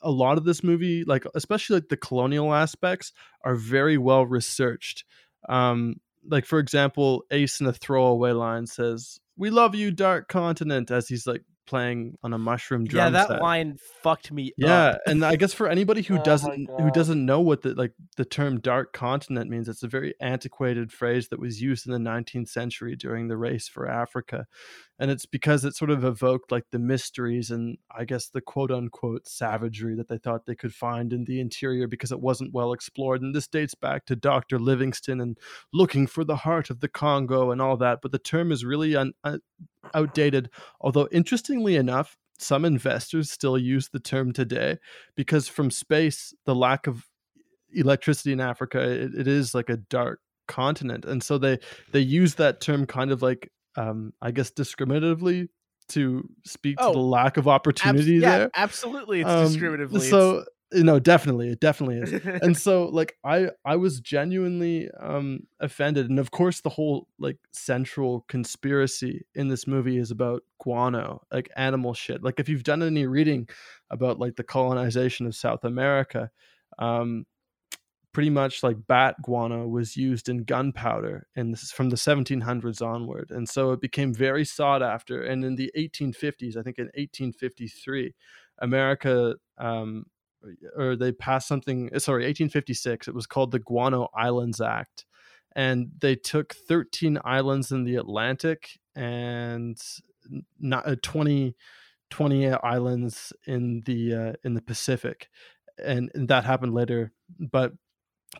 a lot of this movie, like especially like the colonial aspects, are very well researched. Um, like for example, Ace in a throwaway line says, "We love you, Dark Continent," as he's like playing on a mushroom drum yeah, that set. line fucked me. Yeah, up. and I guess for anybody who Oh doesn't who doesn't know what the like the term dark continent means, it's a very antiquated phrase that was used in the 19th century during the race for Africa. And it's because it sort of evoked like the mysteries and I guess the quote unquote savagery that they thought they could find in the interior because it wasn't well explored. And this dates back to Dr. Livingstone and looking for the heart of the Congo and all that. But the term is really un- un- outdated. Although, interestingly enough, some investors still use the term today because from space, the lack of electricity in Africa, it, it is like a dark continent. And so they, they use that term kind of like, um, I guess, discriminatively to speak to Oh, the lack of opportunity yeah, there. absolutely, it's Um, discriminatively. So, you know, definitely, it definitely is. And so like i i was genuinely um offended and of course the whole like central conspiracy in this movie is about guano like animal shit. Like if you've done any reading about like the colonization of south america um pretty much like bat guano was used in gunpowder and this is from the 1700s onward. And so it became very sought after. And in the 1850s i think in 1853 america um or they passed something uh, sorry 1856 it was called the guano islands act and they took 13 islands in the atlantic and not uh, 20 20 islands in the uh, in the pacific and, and that happened later but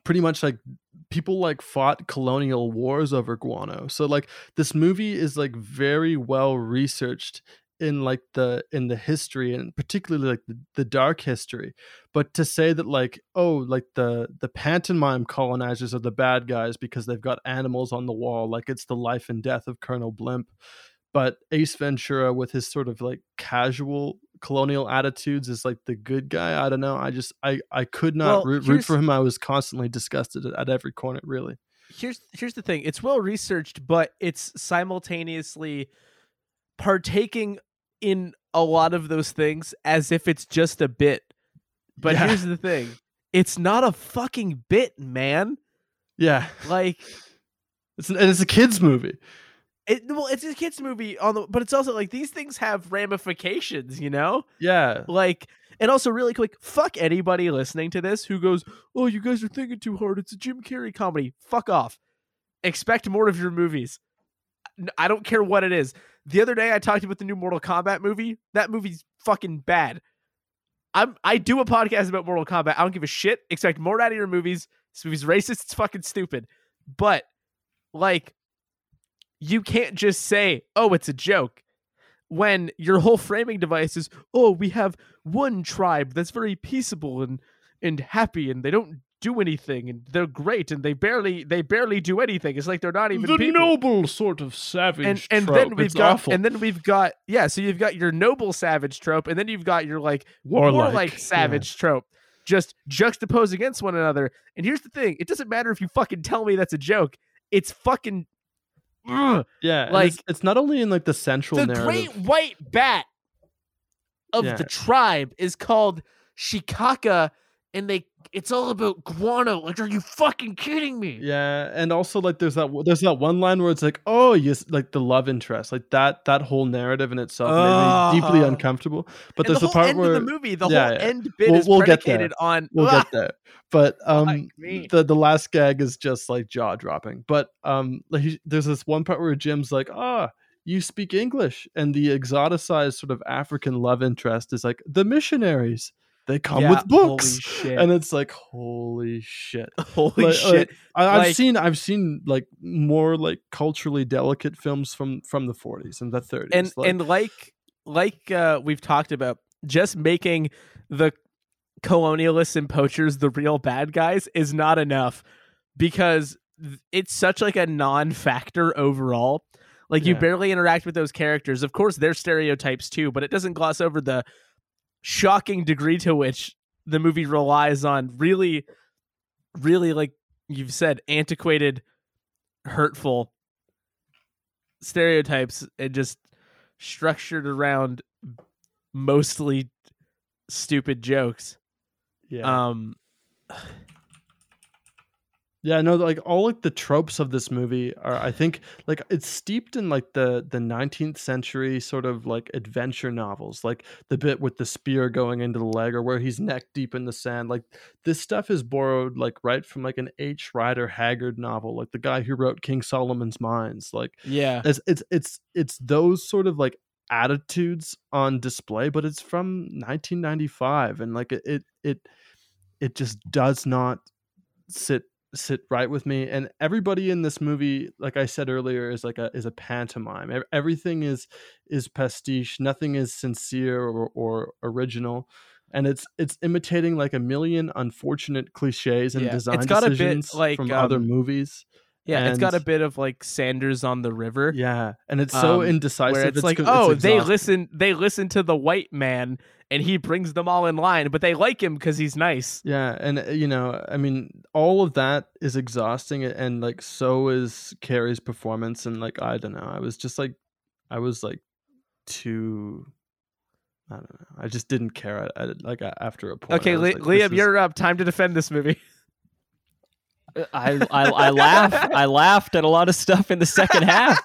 pretty much like people like fought colonial wars over guano so like this movie is like very well researched in like the in the history and particularly like the, the dark history but to say that like oh like the the pantomime colonizers are the bad guys because they've got animals on the wall like it's the life and death of colonel blimp but ace ventura with his sort of like casual colonial attitudes is like the good guy i don't know i just i i could not Well, root, root for him i was constantly disgusted at, at every corner really. Here's here's the thing it's well researched but it's simultaneously partaking in a lot of those things as if it's just a bit. But Yeah. here's the thing. It's not a fucking bit man. Yeah. Like it's and it's a kids movie. It well it's a kids movie on the but it's also like these things have ramifications you know? Yeah. Like and also really quick fuck anybody listening to this who goes oh you guys are thinking too hard. It's a jim carrey comedy. Fuck off. Expect more of your movies. I don't care what it is the other day i talked about the new mortal kombat movie. That movie's fucking bad. I'm i do a podcast about mortal kombat. I don't give a shit. Expect more out of your movies. This movie's racist. It's fucking stupid. But like you can't just say oh it's a joke when your whole framing device is oh we have one tribe that's very peaceable and and happy and they don't do anything and they're great and they barely they barely do anything it's like they're not even people. noble sort of savage and and then we've got and then we've got yeah so you've got your noble savage trope and then you've got your like Warlike, warlike yeah. savage trope just juxtaposed against one another and here's the thing it doesn't matter if you fucking tell me that's a joke it's fucking Ugh. yeah like- it's, it's not only in like the central the narrative great white bat of Yeah. the tribe is called shikaka and they it's all about guano like are you fucking kidding me Yeah, and also like there's that there's that one line where it's like, oh, yes, like the love interest, like that that whole narrative in itself made me deeply Ah. uncomfortable. But there's the a part where of the movie the yeah, whole yeah. end bit We'll- is we'll predicated on we'll Ah! get there. But um, me. the the last gag is just like jaw dropping. But um, like he- there's this one part where Jim's like, ah. You speak English, and the exoticized sort of African love interest is like the missionaries. They come Yeah, with books, and it's like, holy shit. holy like- shit I, I've Like- seen I've seen like more like culturally delicate films from from the 40s and the 30s. and like, and like like uh we've talked about just making the colonialists and poachers the real bad guys is not enough because it's such like a non-factor overall like you barely interact with those characters of course they're stereotypes too but it doesn't gloss over the shocking degree to which the movie relies on really really like you've said antiquated hurtful stereotypes and just structured around mostly stupid jokes yeah. um Yeah, no, like all like the tropes of this movie are I think like it's steeped in like the the 19th century sort of like adventure novels, like the bit with the spear going into the leg or where he's neck deep in the sand. Like this stuff is borrowed like right from like an H. Rider Haggard novel, like the guy who wrote King Solomon's Mines. Like Yeah. it's it's it's it's those sort of like attitudes on display, but it's from 1995 and like it it it, it just does not sit sit right with me and everybody in this movie like i said earlier is like a is a pantomime. Everything is is pastiche. Nothing is sincere or, or original and it's it's imitating like a million unfortunate cliches and Yeah, it's design got a bit decisions like, from other um, movies Yeah, it's got a bit of like Sanders of the river. yeah and it's so Um, indecisive where it's, like, co- oh, they listen, they listen to the white man, and he brings them all in line, but they like him because he's nice. Yeah, and uh, you know, I mean, all of that is exhausting, and like so is Carrey's performance, and like I don't know, I was just like, I was like, too, I don't know, I just didn't care. I, I, like after a point. Okay, like, Liam, is- you're up. Time to defend this movie. I I, I laughed. I laughed at a lot of stuff in the second half.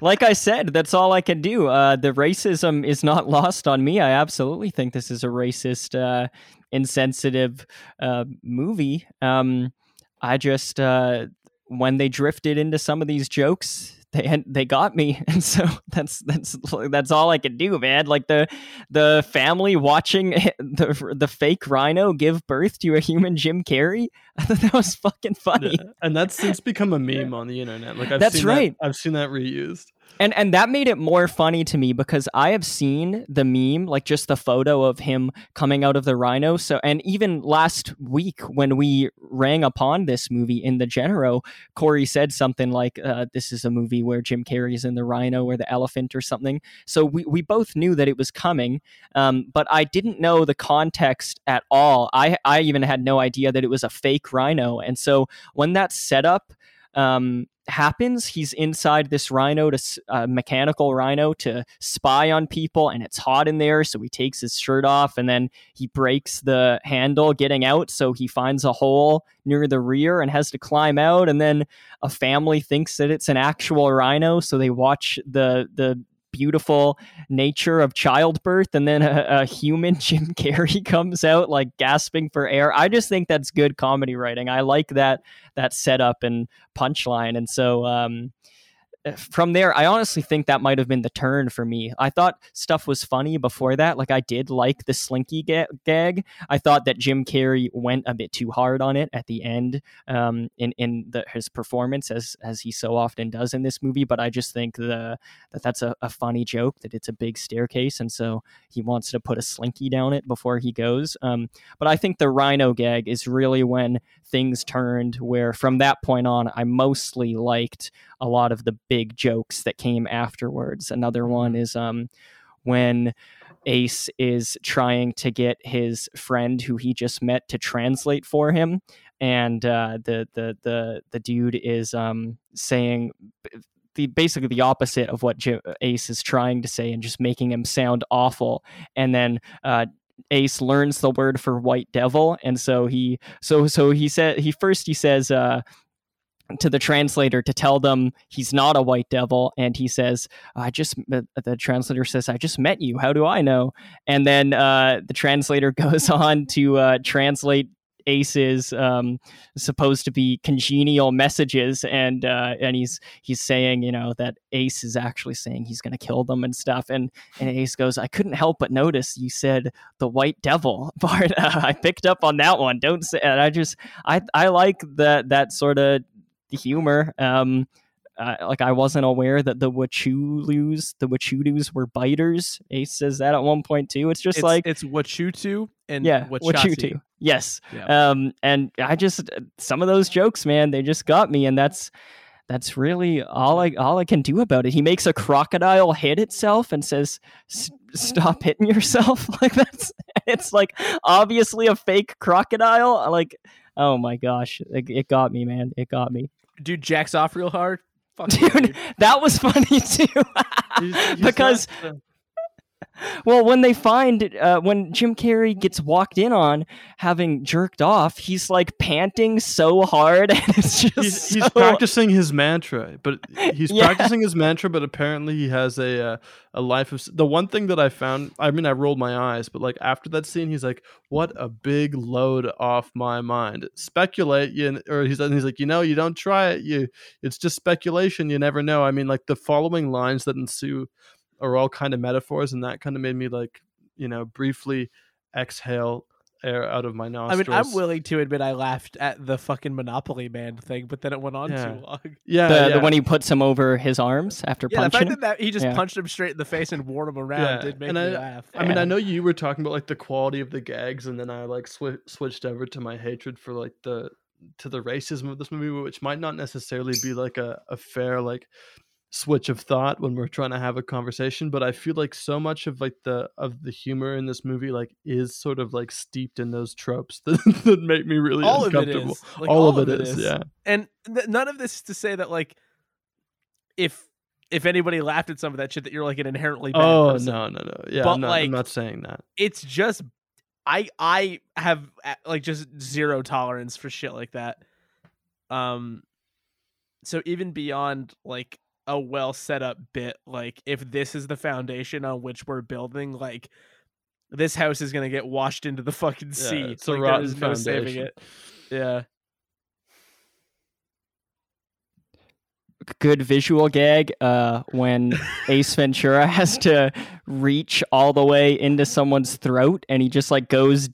Like I said, that's all I can do. Uh, the racism is not lost on me. I absolutely think this is a racist, uh, insensitive uh, movie. Um, I just uh, when they drifted into some of these jokes, they had, they got me, and so that's that's that's all I can do, man. Like the the family watching the the fake rhino give birth to a human Jim Carrey. I thought that was fucking funny. Yeah, and that's since become a meme on the internet. Like I've That's seen right. That, I've seen that reused. And and that made it more funny to me because I have seen the meme, like just the photo of him coming out of the rhino. So and even last week when we rang upon this movie in the Genero, Corey said something like, uh, "This is a movie where Jim Carrey is in the rhino or the elephant or something." So we we both knew that it was coming, um, but I didn't know the context at all. I I even had no idea that it was a fake rhino, and so when that setup. Um, happens he's inside this rhino to uh, mechanical rhino to spy on people and it's hot in there so he takes his shirt off and then he breaks the handle getting out so he finds a hole near the rear and has to climb out and then a family thinks that it's an actual rhino so they watch the the beautiful nature of childbirth and then a, a human jim carrey comes out like gasping for air i just think that's good comedy writing i like that that setup and punchline. And so um, from there, I honestly think that might have been the turn for me. I thought stuff was funny before that. Like I did like the Slinky ga- gag. I thought that Jim Carrey went a bit too hard on it at the end um, in in the, his performance, as as he so often does in this movie. But I just think the that that's a, a funny joke that it's a big staircase, and so he wants to put a Slinky down it before he goes. Um, but I think the Rhino gag is really when things turned. Where from that point on, I mostly liked a lot of the big jokes that came afterwards. Another one is um, when Ace is trying to get his friend who he just met to translate for him, and uh, the the the the dude is um, saying. The, basically the opposite of what J- Ace is trying to say and just making him sound awful. And then uh, Ace learns the word for white devil, and so he so so he said he first he says uh, to the translator to tell them he's not a white devil and he says i just the translator says i just met you. How do i know? And then uh, the translator goes on to uh, translate ace's um, supposed to be congenial messages and uh, and he's he's saying you know that ace is actually saying he's going to kill them and stuff and and ace goes i couldn't help but notice you said the white devil. Part i picked up on that one. Don't say and i just i i like that that sort of the humor. Um, uh, like I wasn't aware that the Wachulus, the Wachudus were biters. Ace says that at one point too. It's just it's, like it's Wachutu and yeah. Wachutu. Yes. Yeah. Um, and I just some of those jokes, man, they just got me, and that's that's really all I all I can do about it. He makes a crocodile hit itself and says, "Stop hitting yourself." like that's it's like obviously a fake crocodile. Like, oh my gosh, it, it got me, man. It got me. Dude jacks off real hard. Fuck you, Dude, that was funny too. He's- he's because Well, when they find uh, when Jim Carrey gets walked in on having jerked off, he's like panting so hard, and it's just He's, he's practicing his mantra, but he's Yeah. practicing his mantra. But apparently, he has a uh, a life of. The one thing that I found, I mean, I rolled my eyes, but like after that scene, he's like, "What a big load off my mind." Speculate, you, or he's and he's like, you know, you don't try it, you, it's just speculation. You never know. I mean, like the following lines that ensue are all kind of metaphors, and that kind of made me like, you know, briefly exhale air out of my nostrils. I mean, I'm willing to admit I laughed at the fucking Monopoly Man thing, but then it went on Yeah. too long. Yeah, the, yeah. the when he puts him over his arms after Yeah, the punching fact him. that, that he just Yeah. punched him straight in the face and wore him around Yeah, did make and me I- laugh. I mean, I know you were talking about like the quality of the gags, and then I like swi- switched over to my hatred for like the to the racism of this movie, which might not necessarily be like a, a fair like switch of thought when we're trying to have a conversation. But I feel like so much of like the of the humor in this movie like is sort of like steeped in those tropes that, that make me really all of it uncomfortable. is. Like, all, of it is, yeah. And th- none of this is to say that like if if anybody laughed at some of that shit that you're like an inherently bad Oh person. no, no, no. Yeah, But, I'm, not, like, I'm not saying that. It's just I I have like just zero tolerance for shit like that. Um so even beyond like a well set up bit like if this is the foundation on which we're building like this house is going to get washed into the fucking Yeah, sea. it's a like, there rotten no saving foundation. it. Yeah. good visual gag uh, when Ace Ventura has to reach all the way into someone's throat and he just like goes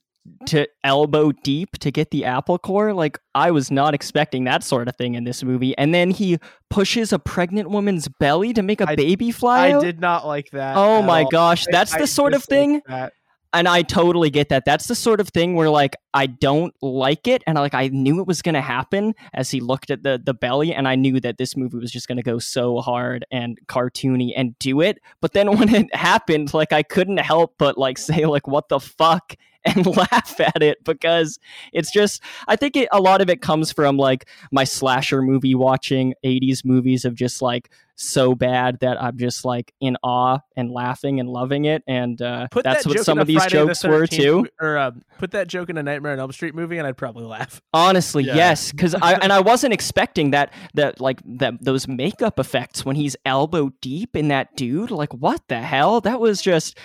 to elbow deep to get the apple core. Like I was not expecting that sort of thing in this movie. And then he pushes a pregnant woman's belly to make a I- baby fly I out. did not like that. Oh my all. gosh, that's I the sort of thing that. and I totally get that. That's the sort of thing where like I don't like it, and like I knew it was gonna happen as he looked at the the belly, and I knew that this movie was just gonna go so hard and cartoony and do it. But then when it happened, like I couldn't help but like say like what the fuck and laugh at it because it's just I think it, a lot of it comes from like my slasher movie watching 80s movies of just like so bad that I'm just like in awe and laughing and loving it and uh, Put that's that what some of these Friday the jokes were too. Or um, put that joke in a Nightmare on Elm Street movie, and I'd probably laugh. Honestly, Yeah. yes, because I and I wasn't expecting that that like that those makeup effects when he's elbow deep in that dude. Like, what the hell? That was just.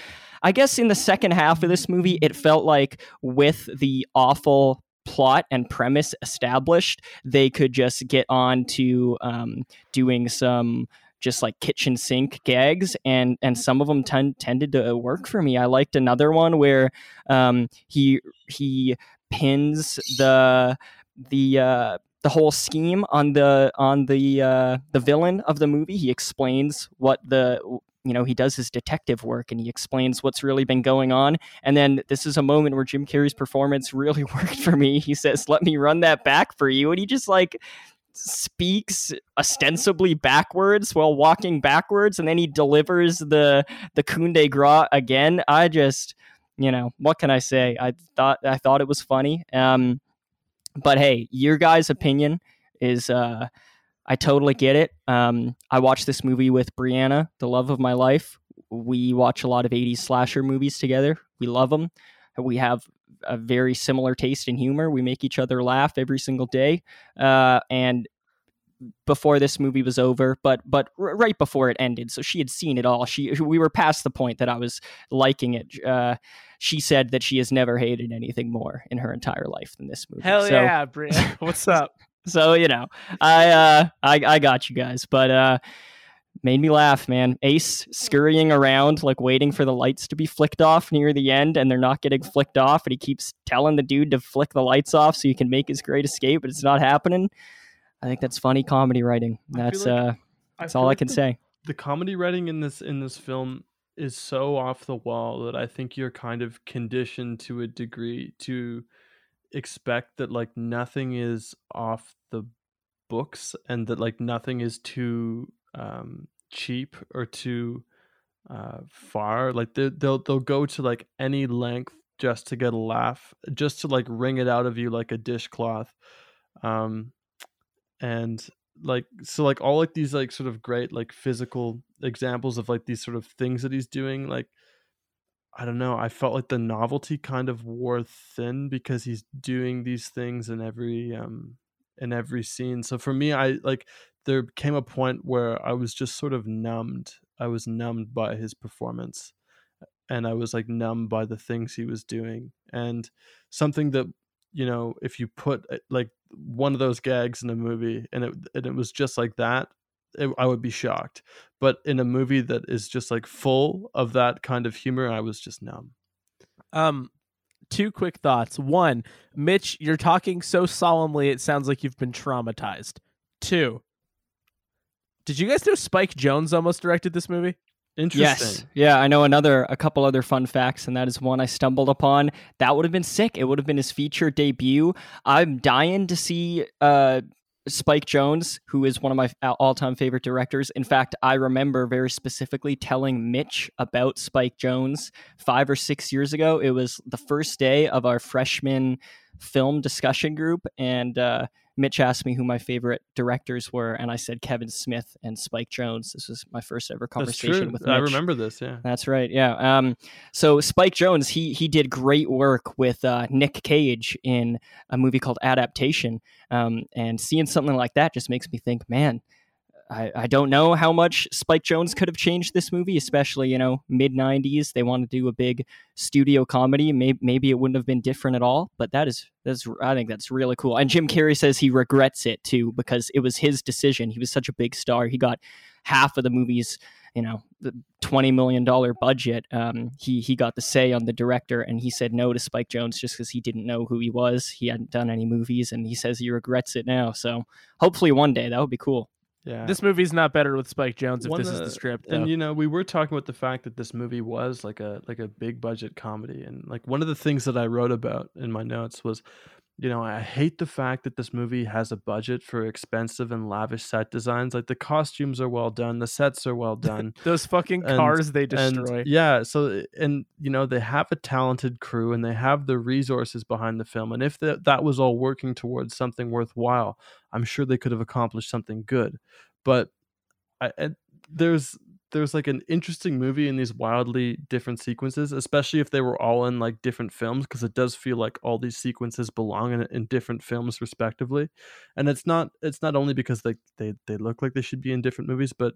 I guess in the second half of this movie, it felt like with the awful plot and premise established, they could just get on to um, doing some just like kitchen sink gags and and some of them ten- tended to work for me. I liked another one where um he he pins the the uh the whole scheme on the on the uh the villain of the movie. He explains what the you know he does his detective work and he explains what's really been going on. And then this is a moment where jim carrey's performance really worked for me. He says let me run that back for you. And he just like speaks ostensibly backwards while walking backwards. And then he delivers the the coup de grace again. I just you know what can i say? I thought i thought it was funny. Um but hey your guys opinion is uh i totally get it. Um i watched this movie with brianna the love of my life. We watch a lot of 80s slasher movies together. We love them we have a very similar taste in humor. We make each other laugh every single day. Uh and before this movie was over but but right before it ended so she had seen it all. She we were past the point that i was liking it. Uh she said that she has never hated anything more in her entire life than this movie. Hell so, yeah, Bria. What's up? So you know i uh i i got you guys but uh made me laugh man. Ace scurrying around like waiting for the lights to be flicked off near the end and they're not getting flicked off and he keeps telling the dude to flick the lights off so he can make his great escape but it's not happening. I think that's funny comedy writing. That's like- uh that's all i can say. the comedy writing in this in this film is so off the wall that I think you're kind of conditioned to a degree to expect that like nothing is off the books and that like nothing is too um cheap or too uh far like they, they'll they'll go to like any length just to get a laugh just to like wring it out of you like a dishcloth um and like so like all like these like sort of great like physical examples of like these sort of things that he's doing like I don't know. I felt like the novelty kind of wore thin because he's doing these things in every um in every scene. So for me, I like there came a point where I was just sort of numbed. I was numbed by his performance, and I was like numbed by the things he was doing. And something that you know, if you put uh, like one of those gags in a movie and it and it was just like that, it, I would be shocked. But in a movie that is just like full of that kind of humor, I was just numb. Um, two quick thoughts. One, Mitch, you're talking so solemnly, it sounds like you've been traumatized. Two, did you guys know Spike Jonze almost directed this movie? Interesting. Yes. Yeah, I know another a couple other fun facts, and that is one I stumbled upon. That would have been sick. It would have been his feature debut. I'm dying to see uh Spike Jonze, who is one of my all-time favorite directors. In fact, I remember very specifically telling Mitch about Spike Jonze 5 or 6 years ago. It was the first day of our freshman film discussion group and uh Mitch asked me who my favorite directors were, and I said Kevin Smith and Spike Jonze. This was my first ever conversation with Mitch. I remember this. Yeah, that's right. Yeah. Um, so Spike Jonze, he he did great work with uh, Nick Cage in a movie called Adaptation, um, and seeing something like that just makes me think, man, I, I don't know how much Spike Jonze could have changed this movie, especially, you know, mid 90s. They want to do a big studio comedy. Maybe, maybe it wouldn't have been different at all, but that is, that's, I think that's really cool. And Jim Carrey says he regrets it too because it was his decision. He was such a big star. He got half of the movie's, you know, the $20 million budget. Um, he, he got the say on the director and he said no to Spike Jonze just because he didn't know who he was. He hadn't done any movies and he says he regrets it now. So hopefully one day that would be cool. Yeah. This movie's not better with Spike Jonze if One this of is the the- script. Though. and you know we were talking about the fact that this movie was like a like a big budget comedy and like one of the things that i wrote about in my notes was you know i hate the fact that this movie has a budget for expensive and lavish set designs like the costumes are well done the sets are well done Those fucking and- cars they and destroy. yeah so and you know they have a talented crew and they have the resources behind the film and if that that was all working towards something worthwhile i'm sure they could have accomplished something good but I, I there's there's like an interesting movie in these wildly different sequences especially if they were all in like different films because it does feel like all these sequences belong in, in different films respectively. And it's not it's not only because they, they they look like they should be in different movies but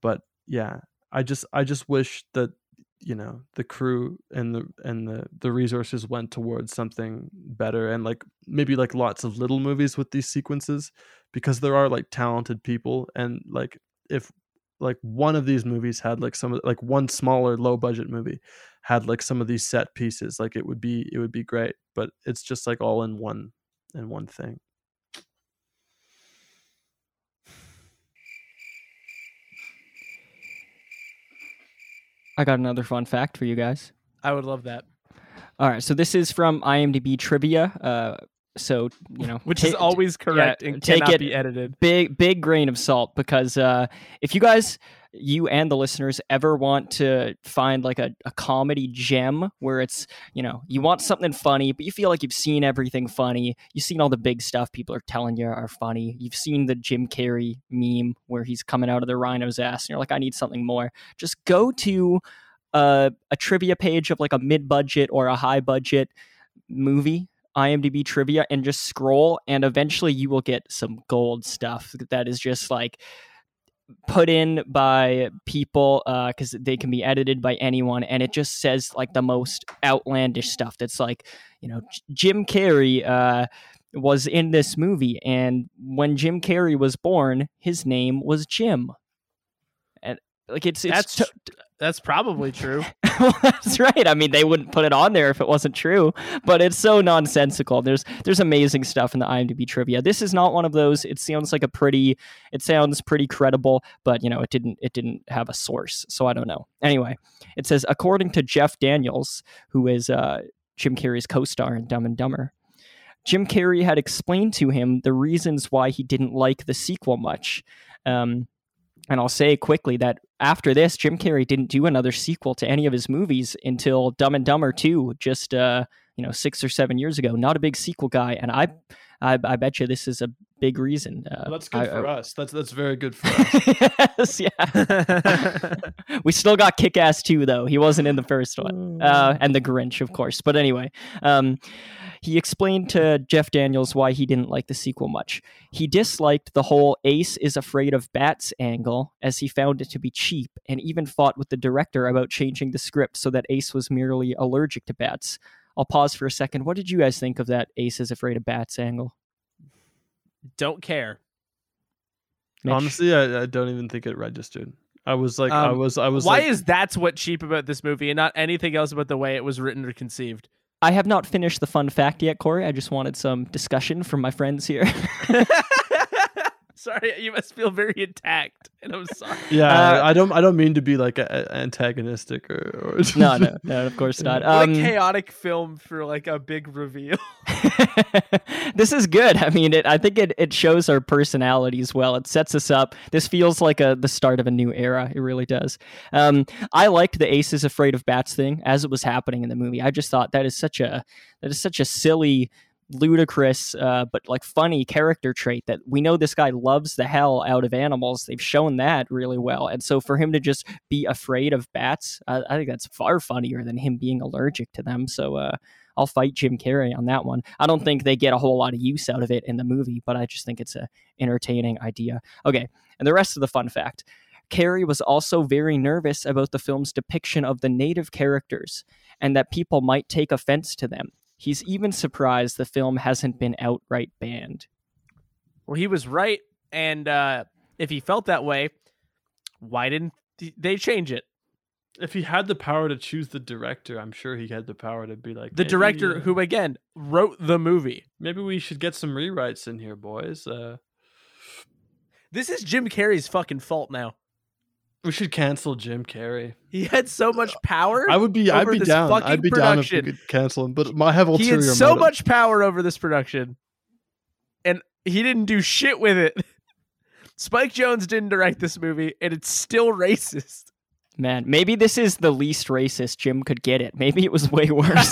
but yeah i just i just wish that you know the crew and the and the the resources went towards something better and like maybe like lots of little movies with these sequences because there are like talented people and like if like one of these movies had like some like one smaller low budget movie had like some of these set pieces like it would be it would be great but it's just like all in one in one thing I got another fun fact for you guys. I would love that. All right, so this is from IMDb trivia. Uh, so you know, Which ta- is always correct yeah, and take cannot it- be edited. big big grain of salt because uh, if you guys you and the listeners ever want to find like a, a comedy gem where it's you know you want something funny but you feel like you've seen everything funny you've seen all the big stuff people are telling you are funny you've seen the jim carrey meme where he's coming out of the rhino's ass and you're like i need something more just go to uh, a trivia page of like a mid-budget or a high-budget movie IMDb trivia and just scroll, and eventually you will get some gold stuff that is just like put in by people because they can be edited by anyone, and it just says like the most outlandish stuff. That's like, you know, Jim Carrey uh, was in this movie, and when Jim Carrey was born, his name was Jim. And like it's it's That's to- that's probably true. well, that's right. I mean, they wouldn't put it on there if it wasn't true, but it's so nonsensical. There's there's amazing stuff in the IMDb trivia. This is not one of those. It sounds like a pretty it sounds pretty credible, but you know, it didn't it didn't have a source, so I don't know. Anyway, it says according to Jeff Daniels, who is uh, Jim Carrey's co-star in Dumb and Dumber. Jim Carrey had explained to him the reasons why he didn't like the sequel much. Um, and I'll say quickly that after this, Jim Carrey didn't do another sequel to any of his movies until Dumb and Dumber 2, just uh, you know, six or seven years ago. Not a big sequel guy, and I, I, I bet you this is a big reason. Uh, Well, that's good I- for us. That's that's very good for us. yes, yeah. we still got Kick Ass 2, though. He wasn't in the first one. Uh, and The Grinch, of course. But anyway, um, he explained to Jeff Daniels why he didn't like the sequel much. He disliked the whole Ace is afraid of bats angle, as he found it to be cheap, and even fought with the director about changing the script so that Ace was merely allergic to bats. I'll pause for a second. What did you guys think of that Ace is afraid of bats angle? Don't care. Mitch? Honestly, I, I don't even think it registered. I was like, I Um, was, I was. Why like, is that's what cheap about this movie and not anything else about the way it was written or conceived? I have not finished the fun fact yet, Corey. I just wanted some discussion from my friends here. sorry, you must feel very attacked, and I'm sorry. Yeah, Uh, I don't. I don't mean to be like a, a- antagonistic or. or no, no, no, of course not. What Um, a chaotic film for like a big reveal. this is good. I mean, it. I think it, it shows our personalities well. It sets us up. This feels like a the start of a new era. It really does. Um, I liked the Ace is Afraid of Bats thing as it was happening in the movie. I just thought that is such a that is such a silly ludicrous uh, but like funny character trait that we know this guy loves the hell out of animals. They've shown that really well. And so for him to just be afraid of bats i, I think that's far funnier than him being allergic to them. So uh, i'll fight jim carrey on that one. I don't think they get a whole lot of use out of it in the movie but i just think it's a entertaining idea. Okay and the rest of the fun fact. Carrey was also very nervous about the film's depiction of the native characters and that people might take offense to them. He's even surprised the film hasn't been outright banned. Well, he was right, and uh, if he felt that way, why didn't they change it? if he had the power to choose the director, I'm sure he had the power to be like The director, uh, who again wrote the movie. maybe we should get some rewrites in here, boys. Uh, This is Jim Carrey's fucking fault now. We should cancel Jim Carrey. He had so much uh, power. I would be, I'd be this down. I'd be down if we could cancel him. But I have ulterior. he had so motive. much power over this production, and he didn't do shit with it. Spike Jonze didn't direct this movie, and it's still racist. Man, maybe this is the least racist Jim could get it. Maybe it was way worse.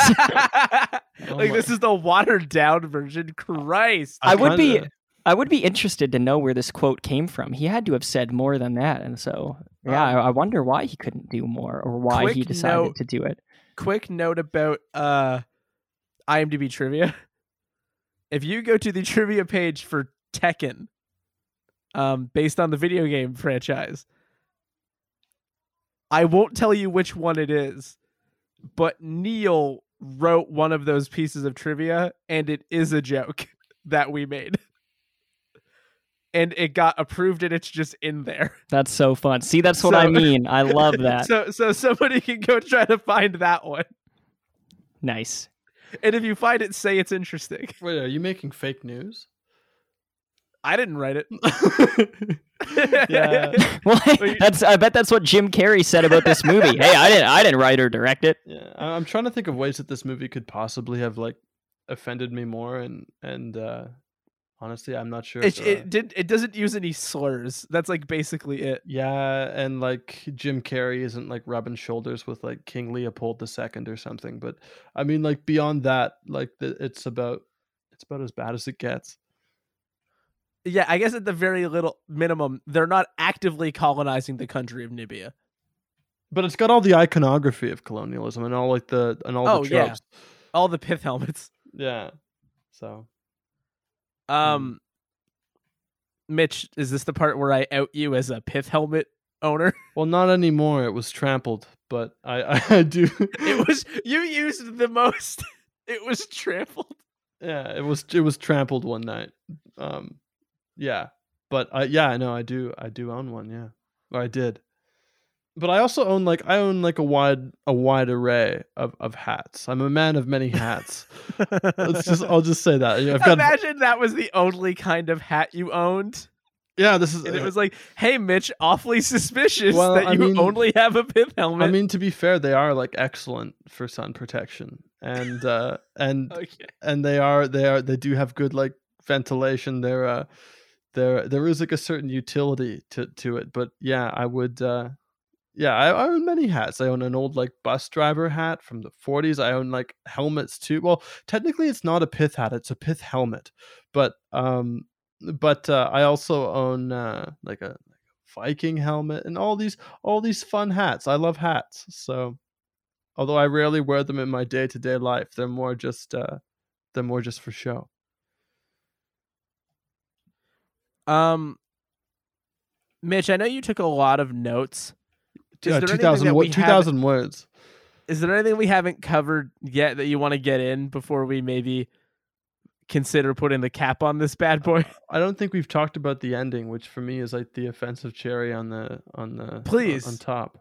Oh like my- this is the watered down version. Christ. I would be kinda- I would be interested to know where this quote came from. He had to have said more than that, and so yeah, Um, I, I wonder why he couldn't do more or why he decided note- to do it. quick note about uh IMDb trivia. If you go to the trivia page for Tekken, um, based on the video game franchise, I won't tell you which one it is, but Neil wrote one of those pieces of trivia, and it is a joke that we made. And it got approved, and it's just in there. That's so fun. See, that's what I mean. I love that. So, so somebody can go try to find that one, nice. and if you find it, say it's interesting. Wait, are you making fake news? I didn't write it. Yeah. Well, that's. I bet that's what Jim Carrey said about this movie. hey, I didn't. I didn't write or direct it. Yeah, I- I'm trying to think of ways that this movie could possibly have like offended me more, and and uh honestly, I'm not sure. it, it did. It doesn't use any slurs. That's like basically it. yeah, and like Jim Carrey isn't like rubbing shoulders with like King Leopold II or something. But I mean, like beyond that, like the, it's about it's about as bad as it gets. Yeah, I guess at the very little minimum, they're not actively colonizing the country of Nibia. But it's got all the iconography of colonialism and all like the and all Oh, the yeah. All the pith helmets. Yeah. So Um, Mitch, is this the part where I out you as a pith helmet owner? well, not anymore. It was trampled, but I I, I do. it was you used the most. It was trampled. yeah, it was it was trampled one night. Um, yeah, but I yeah, I know I do I do own one. Yeah, or I did. But I also own like I own like a wide a wide array of, of hats. I'm a man of many hats. Let's just I'll just say that. I've got Imagine that was the only kind of hat you owned. yeah. This is And it was like, hey, Mitch, awfully suspicious Well, that I you mean- only have a pith helmet. I mean to be fair, they are like excellent for sun protection and uh and okay. and they are they are they do have good like ventilation they're uh there there is like a certain utility to to it but yeah i would uh yeah I, I own many hats i own an old like bus driver hat from the 40s i own like helmets too well technically it's not a pith hat it's a pith helmet but um but uh, I also own uh, like a Viking helmet and all these all these fun hats. I love hats. So although I rarely wear them in my day to day life, they're more just uh, they're more just for show. Um, Mitch, I know you took a lot of notes. Is Yeah, there 2000, that wo- we 2000 words. Is there anything we haven't covered yet that you want to get in before we maybe consider putting the cap on this bad boy? I don't think we've talked about the ending, which for me is like the offensive cherry on the on the Please. on top.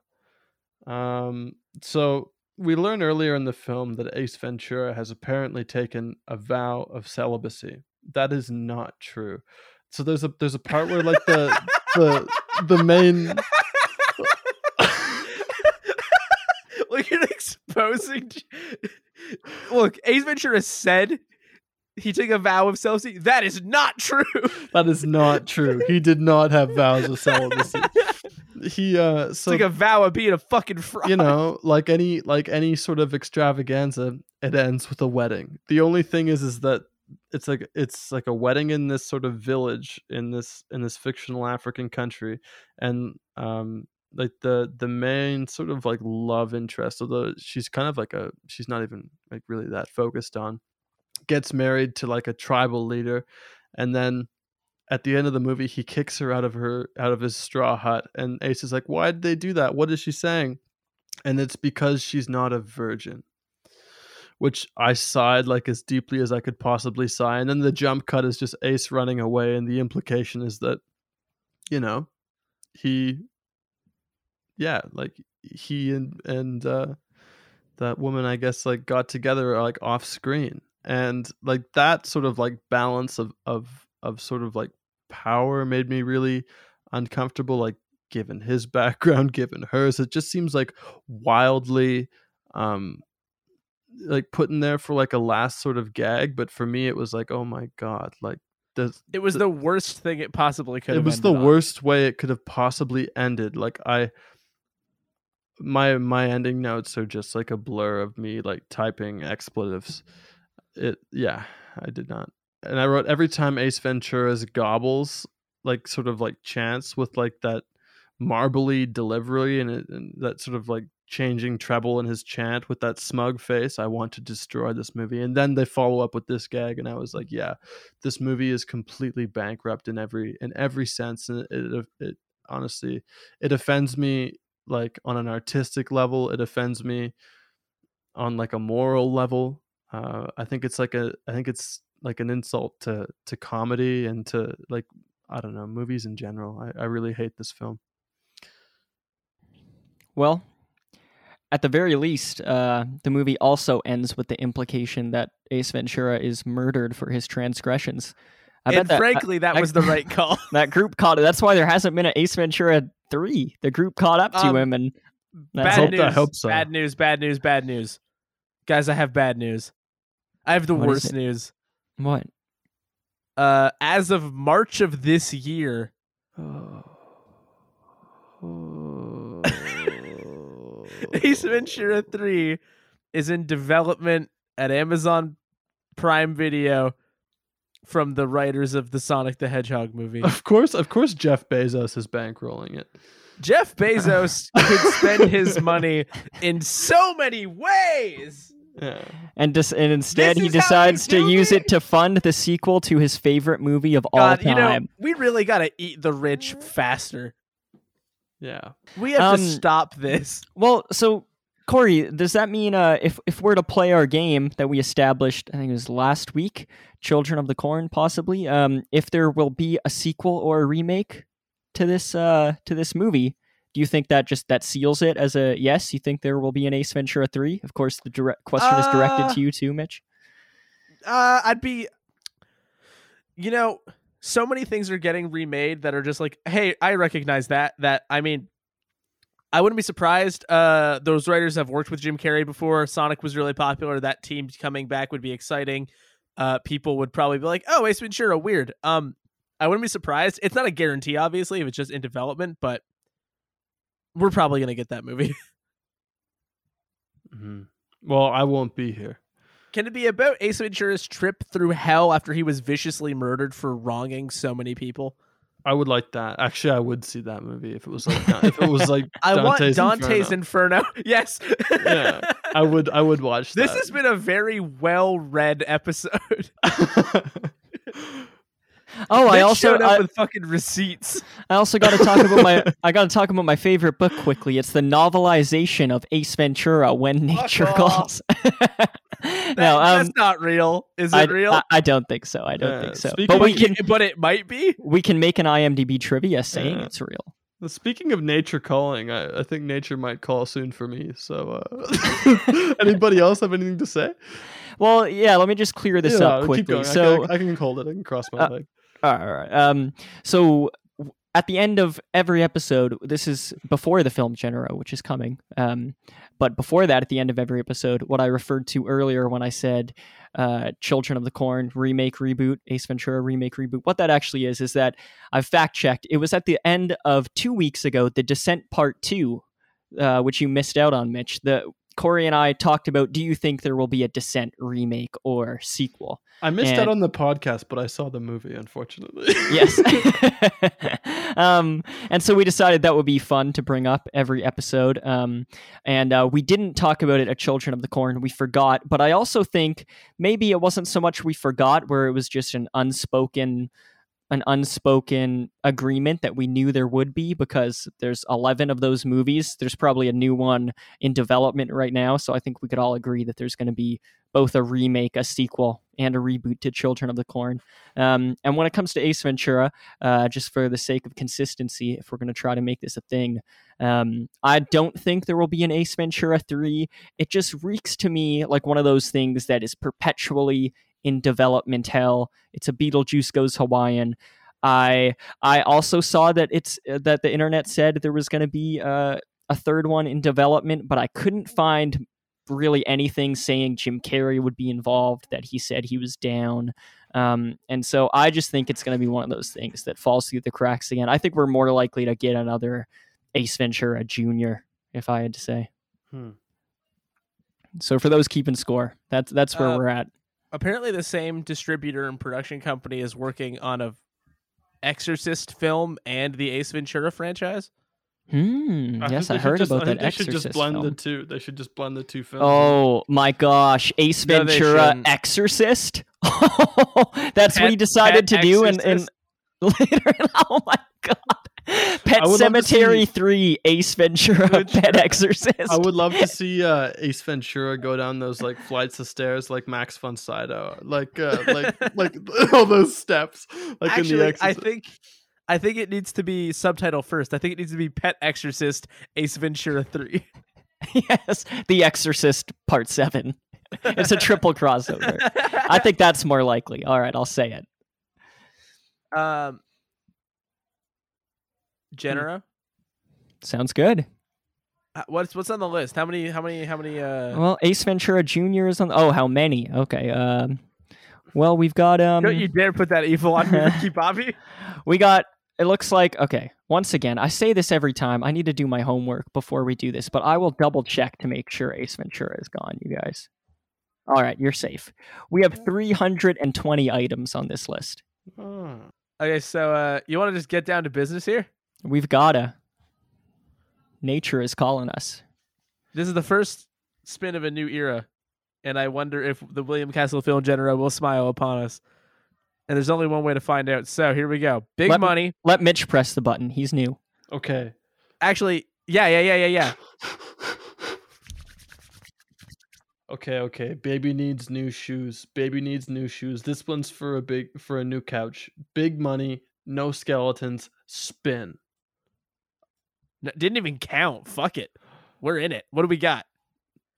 Um, so we learn earlier in the film that Ace Ventura has apparently taken a vow of celibacy. That is not true. So there's a there's a part where like the the the main Look, you're exposing. Look, Ace Ventura said he took a vow of celibacy. That is not true. that is not true. He did not have vows of celibacy. He uh so took a vow of being a fucking fraud. you know like any like any sort of extravaganza it ends with a wedding the only thing is is that it's like it's like a wedding in this sort of village in this in this fictional african country and um like the the main sort of like love interest although she's kind of like a she's not even like really that focused on gets married to like a tribal leader and then at the end of the movie he kicks her out of her out of his straw hut and ace is like why did they do that? What is she saying? And it's because she's not a virgin which i sighed like as deeply as i could possibly sigh and then the jump cut is just ace running away and the implication is that you know he yeah like he and and uh that woman i guess like got together like off screen. And like that sort of like balance of of of sort of like power made me really uncomfortable like given his background given hers. It just seems like wildly um like put in there for like a last sort of gag but for me it was like oh my god like does It was the worst thing it possibly could it was the on. worst way it could have possibly ended. Like i my my ending notes are just like a blur of me like typing expletives. It yeah i did not. And i wrote every time ace ventura's gobbles like sort of like chants with like that marbly delivery and, it, and that sort of like changing treble in his chant with that smug face i want to destroy this movie. And then they follow up with this gag and i was like yeah this movie is completely bankrupt in every in every sense and it, it, it honestly it offends me like on an artistic level it offends me on like a moral level uh i think it's like a i think it's like an insult to to comedy and to like i don't know movies in general i, I really hate this film Well, at the very least, uh, the movie also ends with the implication that Ace Ventura is murdered for his transgressions. I and bet that, frankly, that I- was the right call. that group caught it. That's why there hasn't been an Ace Ventura three. The group caught up to Um, him, and bad that's hope- news. I hope so. Bad news. Bad news. Bad news. Guys, I have bad news. I have the What is worst news. what? Uh, as of March of this year, Ace Ventura 3 is in development at Amazon Prime Video from the writers of the Sonic the Hedgehog movie. of course of course jeff bezos is bankrolling it Jeff Bezos could spend his money in so many ways. yeah And dis- and instead This he is how you decides to use it? it to fund the sequel to his favorite movie of all God, you know, time. we really got to eat the rich faster. yeah We have to Um, stop this. Well, so Corey, does that mean uh, if if we're to play our game that we established, I think it was last week, Children of the Corn, possibly, um, if there will be a sequel or a remake to this uh, to this movie, do you think that just that seals it as a yes? You think there will be an Ace Ventura three? Of course, the direct question is directed Uh, to you too, Mitch. Uh, I'd be, you know, so many things are getting remade that are just like, hey, I recognize that. That I mean, I wouldn't be surprised. Uh, those writers have worked with Jim Carrey before. Sonic was really popular. That team coming back would be exciting. Uh, people would probably be like, oh, Ace Ventura, weird. Um, I wouldn't be surprised. It's not a guarantee, obviously, if it's just in development, but we're probably gonna get that movie. Mhm. well i won't be here Can it be about Ace Ventura's trip through hell after he was viciously murdered for wronging so many people? I would like that. Actually, I would see that movie if it was like if it was like I want Dante's Dante's Inferno. Inferno. yes. Yeah, I would I would watch This that. has been a very well read episode. Oh, I also showed up I, with fucking receipts. I also got to talk about my I got to talk about my favorite book quickly. It's the novelization of Ace Ventura: When Nature. Calls. That- no, um, that's not real. Is it I, real? I, I don't think so. I don't Yeah, think so. But we can but it might be. we can make an IMDb trivia saying Yeah. it's real. Well, Speaking of nature calling, I, I think nature might call soon for me. So, uh, anybody else have anything to say? Well, yeah. Let me just clear this Yeah, up quickly. going. I So, can, I can hold it. I can cross my Uh, leg. All right. Um, so at the end of every episode, this is before the film Genero, which is coming. Um, but before that, at the end of every episode, what I referred to earlier when I said uh, Children of the Corn remake, reboot, Ace Ventura remake, reboot, what that actually is, is that I've fact checked. It was at the end of two weeks ago, The Descent Part 2, uh, which you missed out on, Mitch. The Corey and I talked about do you think there will be a Descent remake or sequel? I missed and- out on the podcast, but I saw the movie. Unfortunately, yes. um, and so we decided that would be fun to bring up every episode. Um, and uh, we didn't talk about it at Children of the Corn. We forgot. But I also think maybe it wasn't so much we forgot, where it was just an unspoken. An unspoken agreement that we knew there would be because there's 11 of those movies. There's probably a new one in development right now. So I think we could all agree that there's going to be both a remake, a sequel, and a reboot to Children of the Corn. Um, and when it comes to Ace Ventura, uh, just for the sake of consistency, if we're going to try to make this a thing, um, I don't think there will be an Ace Ventura 3. It just reeks to me like one of those things that is perpetually in development hell. It's a Beetlejuice Goes Hawaiian. I I also saw that it's uh, that the internet said there was going to be uh, a third one in development, but I couldn't find really anything saying Jim Carrey would be involved. That he said he was down. Um, and so I just think it's going to be one of those things that falls through the cracks again. I think we're more likely to get another Ace Ventura Junior, if I had to say. Hmm. So for those keeping score, that's that's where Uh, we're at. Apparently, the same distributor and production company is working on a Exorcist film and the Ace Ventura franchise. Hmm. I yes, I heard just- about I think that They should just blend film. the two. They should just blend the two films. Oh my gosh, Ace No, Ventura shouldn't. Exorcist. That's what he decided Pet to do, and, and later, oh my god, Pet I would love to Cemetery see- Three, Ace Ventura, Pet Exorcist. I would love to see uh, Ace Ventura go down those like flights of stairs, like Max von Sydow, like uh, like like all those steps, like in the Actually, I think I think it needs to be subtitle first. I think it needs to be Pet Exorcist Ace Ventura 3. yes, The Exorcist Part Seven. It's a triple crossover. I think that's more likely. All right, I'll say it. um Genera. Sounds good. What's what's on the list? How many how many how many uh Well, Ace Ventura Jr. is on. Oh, how many? Okay. Um. Well, we've got um. Don't you dare put that evil on me, Ricky Bobby. We got. It looks like okay. Once again, I say this every time. I need to do my homework before we do this, but I will double check to make sure Ace Ventura is gone. You guys. All right, you're safe. We have 320 items on this list. Ah. Okay, so uh you want to just get down to business here? We've gotta. Nature is calling us. This is the first spin of a new era, and I wonder if the William Castle film genre will smile upon us. And there's only one way to find out. So here we go. Big Let money. Let Mitch press the button. He's new. Okay. Actually, yeah, yeah, yeah, yeah, yeah. Okay, okay. Baby needs new shoes. Baby needs new shoes. This one's for a big for a new couch. Big money, no skeletons, spin. N- didn't even count. Fuck it. We're in it. What do we got?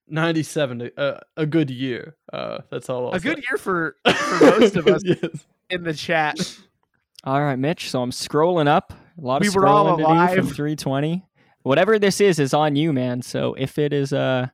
97 uh, a good year. Uh that's all I'll A good year for for most of us yes. in the chat. All right, Mitch. So I'm scrolling up. A lot of We were all scrolling to do from alive. 320. Whatever this is is on you, man. So if it is a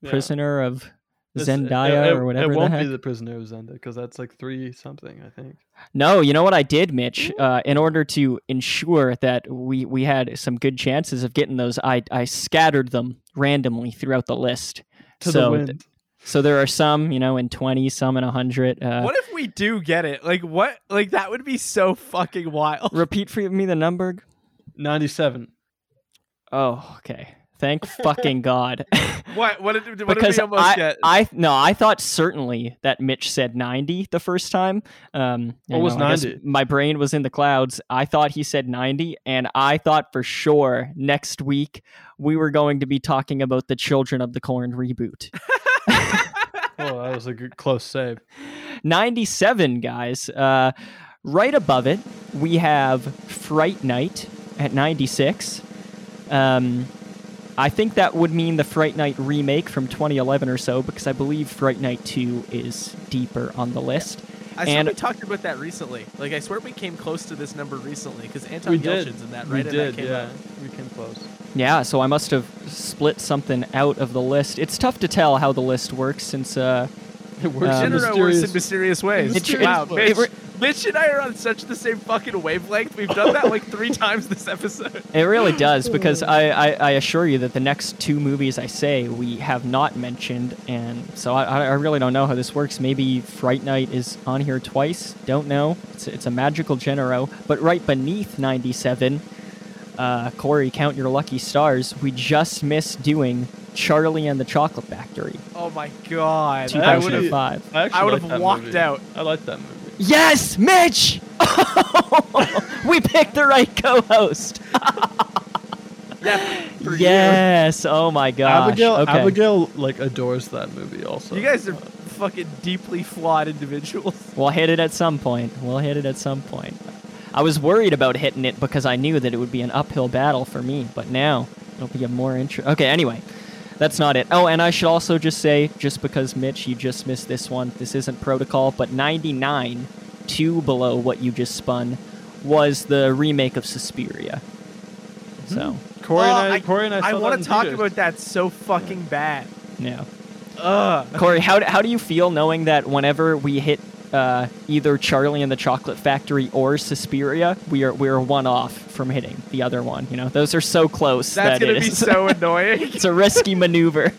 Yeah. prisoner of This- Zendaya it, or whatever It won't heck. be the prisoner of Zenda because that's like three something, I think. No, you know what I did, Mitch? Uh, in order to ensure that we we had some good chances of getting those, I I scattered them randomly throughout the list. To So the th- wind. So there are some, you know, in 20, some in 100. Uh, what if we do get it? Like what? Like that would be so fucking wild. repeat for me the number. 97. Oh, okay. Thank fucking God. What? What did, what did because we almost I, get? I no, I thought certainly that Mitch said 90 the first time. Um, What was 90? My brain was in the clouds. I thought he said 90, and I thought for sure next week we were going to be talking about the Children of the Corn reboot. Oh, that was a good, close save. 97, guys. Uh, right above it, we have Fright Night at 96. Um, I think that would mean the Fright Night remake from 2011 or so, because I believe Fright Night 2 is deeper on the list. I swear and- we talked about that recently. Like I swear we came close to this number recently because Anton we did. Yelchin's in that, right? And did, that came yeah. out. We came close. Yeah, so I must have split something out of the list. It's tough to tell how the list works since uh, It works Um, in General works in mysterious. mysterious ways. It- wow, it- Mitch, it re- Mitch and I are on such the same fucking wavelength. We've done that like three times this episode. It really does because I, I, I assure you that the next two movies I say we have not mentioned, and so I, I really don't know how this works. Maybe Fright Night is on here twice. Don't know. It's, it's a magical genero, but right beneath 97, uh, Corey, count your lucky stars. We just missed doing Charlie and the Chocolate Factory, Oh my god. I would have 2005. I, I would have walked movie. out. I like that movie. Yes, Mitch. we picked the right co-host. Yeah. for you. yes. Oh my gosh. Abigail, okay. Abigail, like adores that movie. Also, You guys are fucking deeply flawed individuals. We'll hit it at some point. We'll hit it at some point. I was worried about hitting it because I knew that it would be an uphill battle for me, but now it'll be a more interest. Okay, anyway, that's not it. Oh, and I should also just say, just because Mitch, you just missed this one. This isn't protocol, but 99, two below what you just spun, was the remake of Suspiria. So, hmm. Corey Oh, and I, I- Corey and I, I want to talk theaters. about that so fucking bad. yeah. Ugh. Corey, how, do- how do you feel knowing that whenever we hit uh, either Charlie and the Chocolate Factory or Suspiria, we are we're one off from hitting the other one? You know, those are so close. That's that gonna be so annoying. it's a risky maneuver.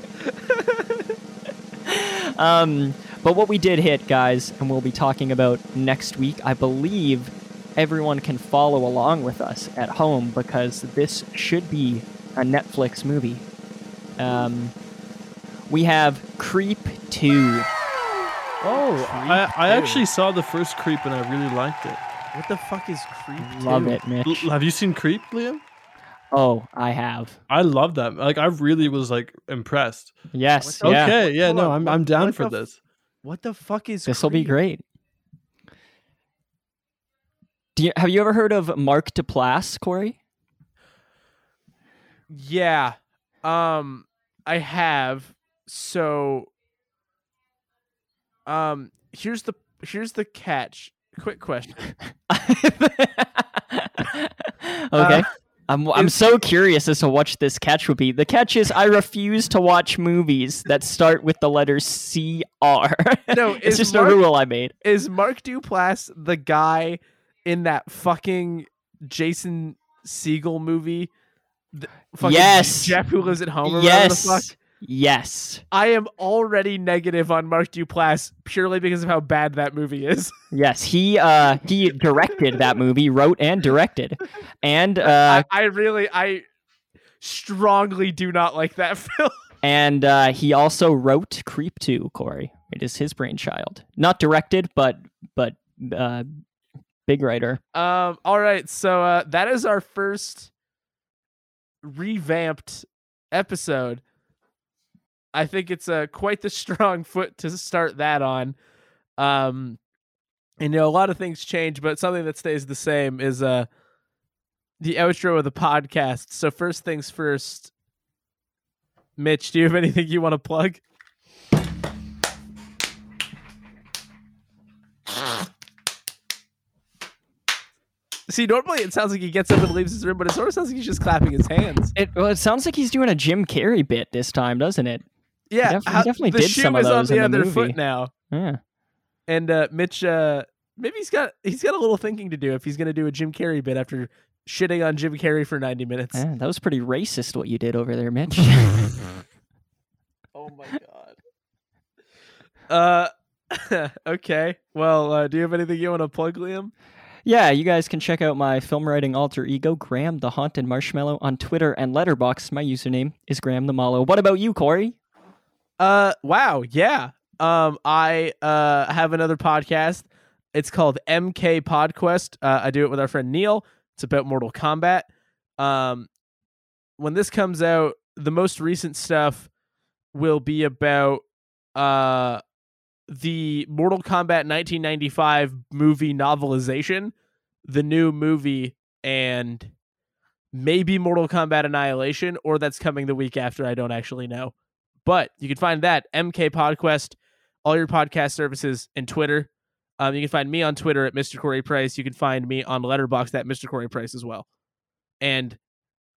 um, but what we did hit, guys, and we'll be talking about next week, I believe everyone can follow along with us at home because this should be a Netflix movie. Um, we have Creep 2. Oh, I, I actually saw the first Creep and I really liked it. What the fuck is creep? Love two? it, Mitch. L- have you seen Creep, Liam? Oh, I have. I love that. Like, I really was like impressed. Yes, the- yeah. Okay, yeah, Hold no, on, I'm what- I'm down what for the f- this. What the fuck is? Creep? This will be great. Do you, have you ever heard of Mark Duplass, Corey? Yeah. Um I have so um here's the here's the catch. Quick question. okay. I'm, I'm so curious as to what this catch would be. The catch is I refuse to watch movies that start with the letter C R. No, it's just Mark, a rule I made. is Mark Duplass the guy in that fucking Jason Segel movie? The fucking Yes. Jeff who lives at home or whatever the fuck. Yes. Yes. I am already negative on Mark Duplass purely because of how bad that movie is. Yes. He uh he directed that movie, wrote and directed. And uh I, I really I strongly do not like that film. and uh he also wrote Creep 2, Corey. It is his brainchild. Not directed, but but uh big writer. Um. All right. So uh, that is our first revamped episode. I think it's uh, quite the strong foot to start that on. Um, and you know, a lot of things change, but something that stays the same is uh the outro of the podcast. So first things first. Mitch, do you have anything you want to plug? See, normally it sounds like he gets up and leaves his room, but it sort of sounds like he's just clapping his hands. It well, it sounds like he's doing a Jim Carrey bit this time, doesn't it? Yeah, def- he definitely the did shoe some of is on those the in the other movie. foot now, Yeah. and uh, Mitch, uh, maybe he's got he's got a little thinking to do if he's going to do a Jim Carrey bit after shitting on Jim Carrey for ninety minutes. yeah. That was pretty racist what you did over there, Mitch. Oh my god! Uh, okay. Well, uh, do you have anything you want to plug, Liam? Yeah, you guys can check out my film writing alter ego, Graham the Haunted Marshmallow, on Twitter and Letterboxd. My username is Graham the Mallow. What about you, Corey? Uh, wow, yeah. Um, I uh have another podcast. It's called MK Podquest. Uh, I do it with our friend Neil. It's about Mortal Kombat. Um, when this comes out, the most recent stuff will be about uh the Mortal Kombat 1995 movie novelization, the new movie, and maybe Mortal Kombat Annihilation, or that's coming the week after. I don't actually know. But you can find that MK Podquest, all your podcast services, and Twitter. Um, you can find me on Twitter at Mr. Corey Price. You can find me on Letterboxd at Mr. Corey Price as well. And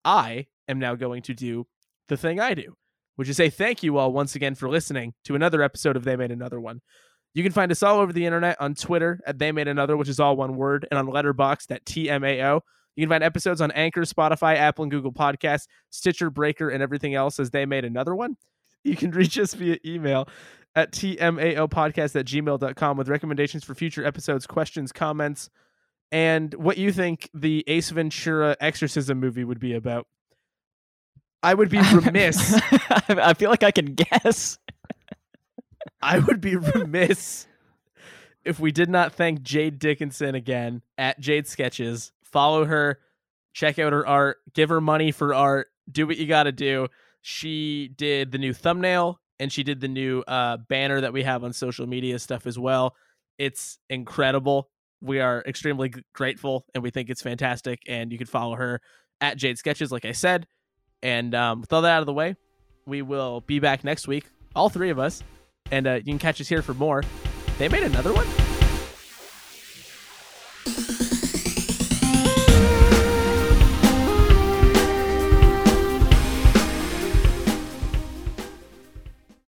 I am now going to do the thing I do, which is say thank you all once again for listening to another episode of They Made Another One. You can find us all over the internet on Twitter at They Made Another, which is all one word, and on Letterboxd at TMAO. You can find episodes on Anchor, Spotify, Apple, and Google Podcasts, Stitcher, Breaker, and everything else as They Made Another One. You can reach us via email at tmaopodcast at gmail.com with recommendations for future episodes, questions, comments, and what you think the Ace Ventura exorcism movie would be about. I would be remiss. I feel like I can guess. I would be remiss if we did not thank Jade Dickinson again at Jade Sketches. Follow her, check out her art, give her money for art, do what you got to do. She did the new thumbnail and she did the new uh, banner that we have on social media stuff as well. It's incredible. We are extremely grateful and we think it's fantastic. And you can follow her at Jade Sketches, like I said. And um, with all that out of the way, we will be back next week, all three of us, and uh, you can catch us here for more. They made another one.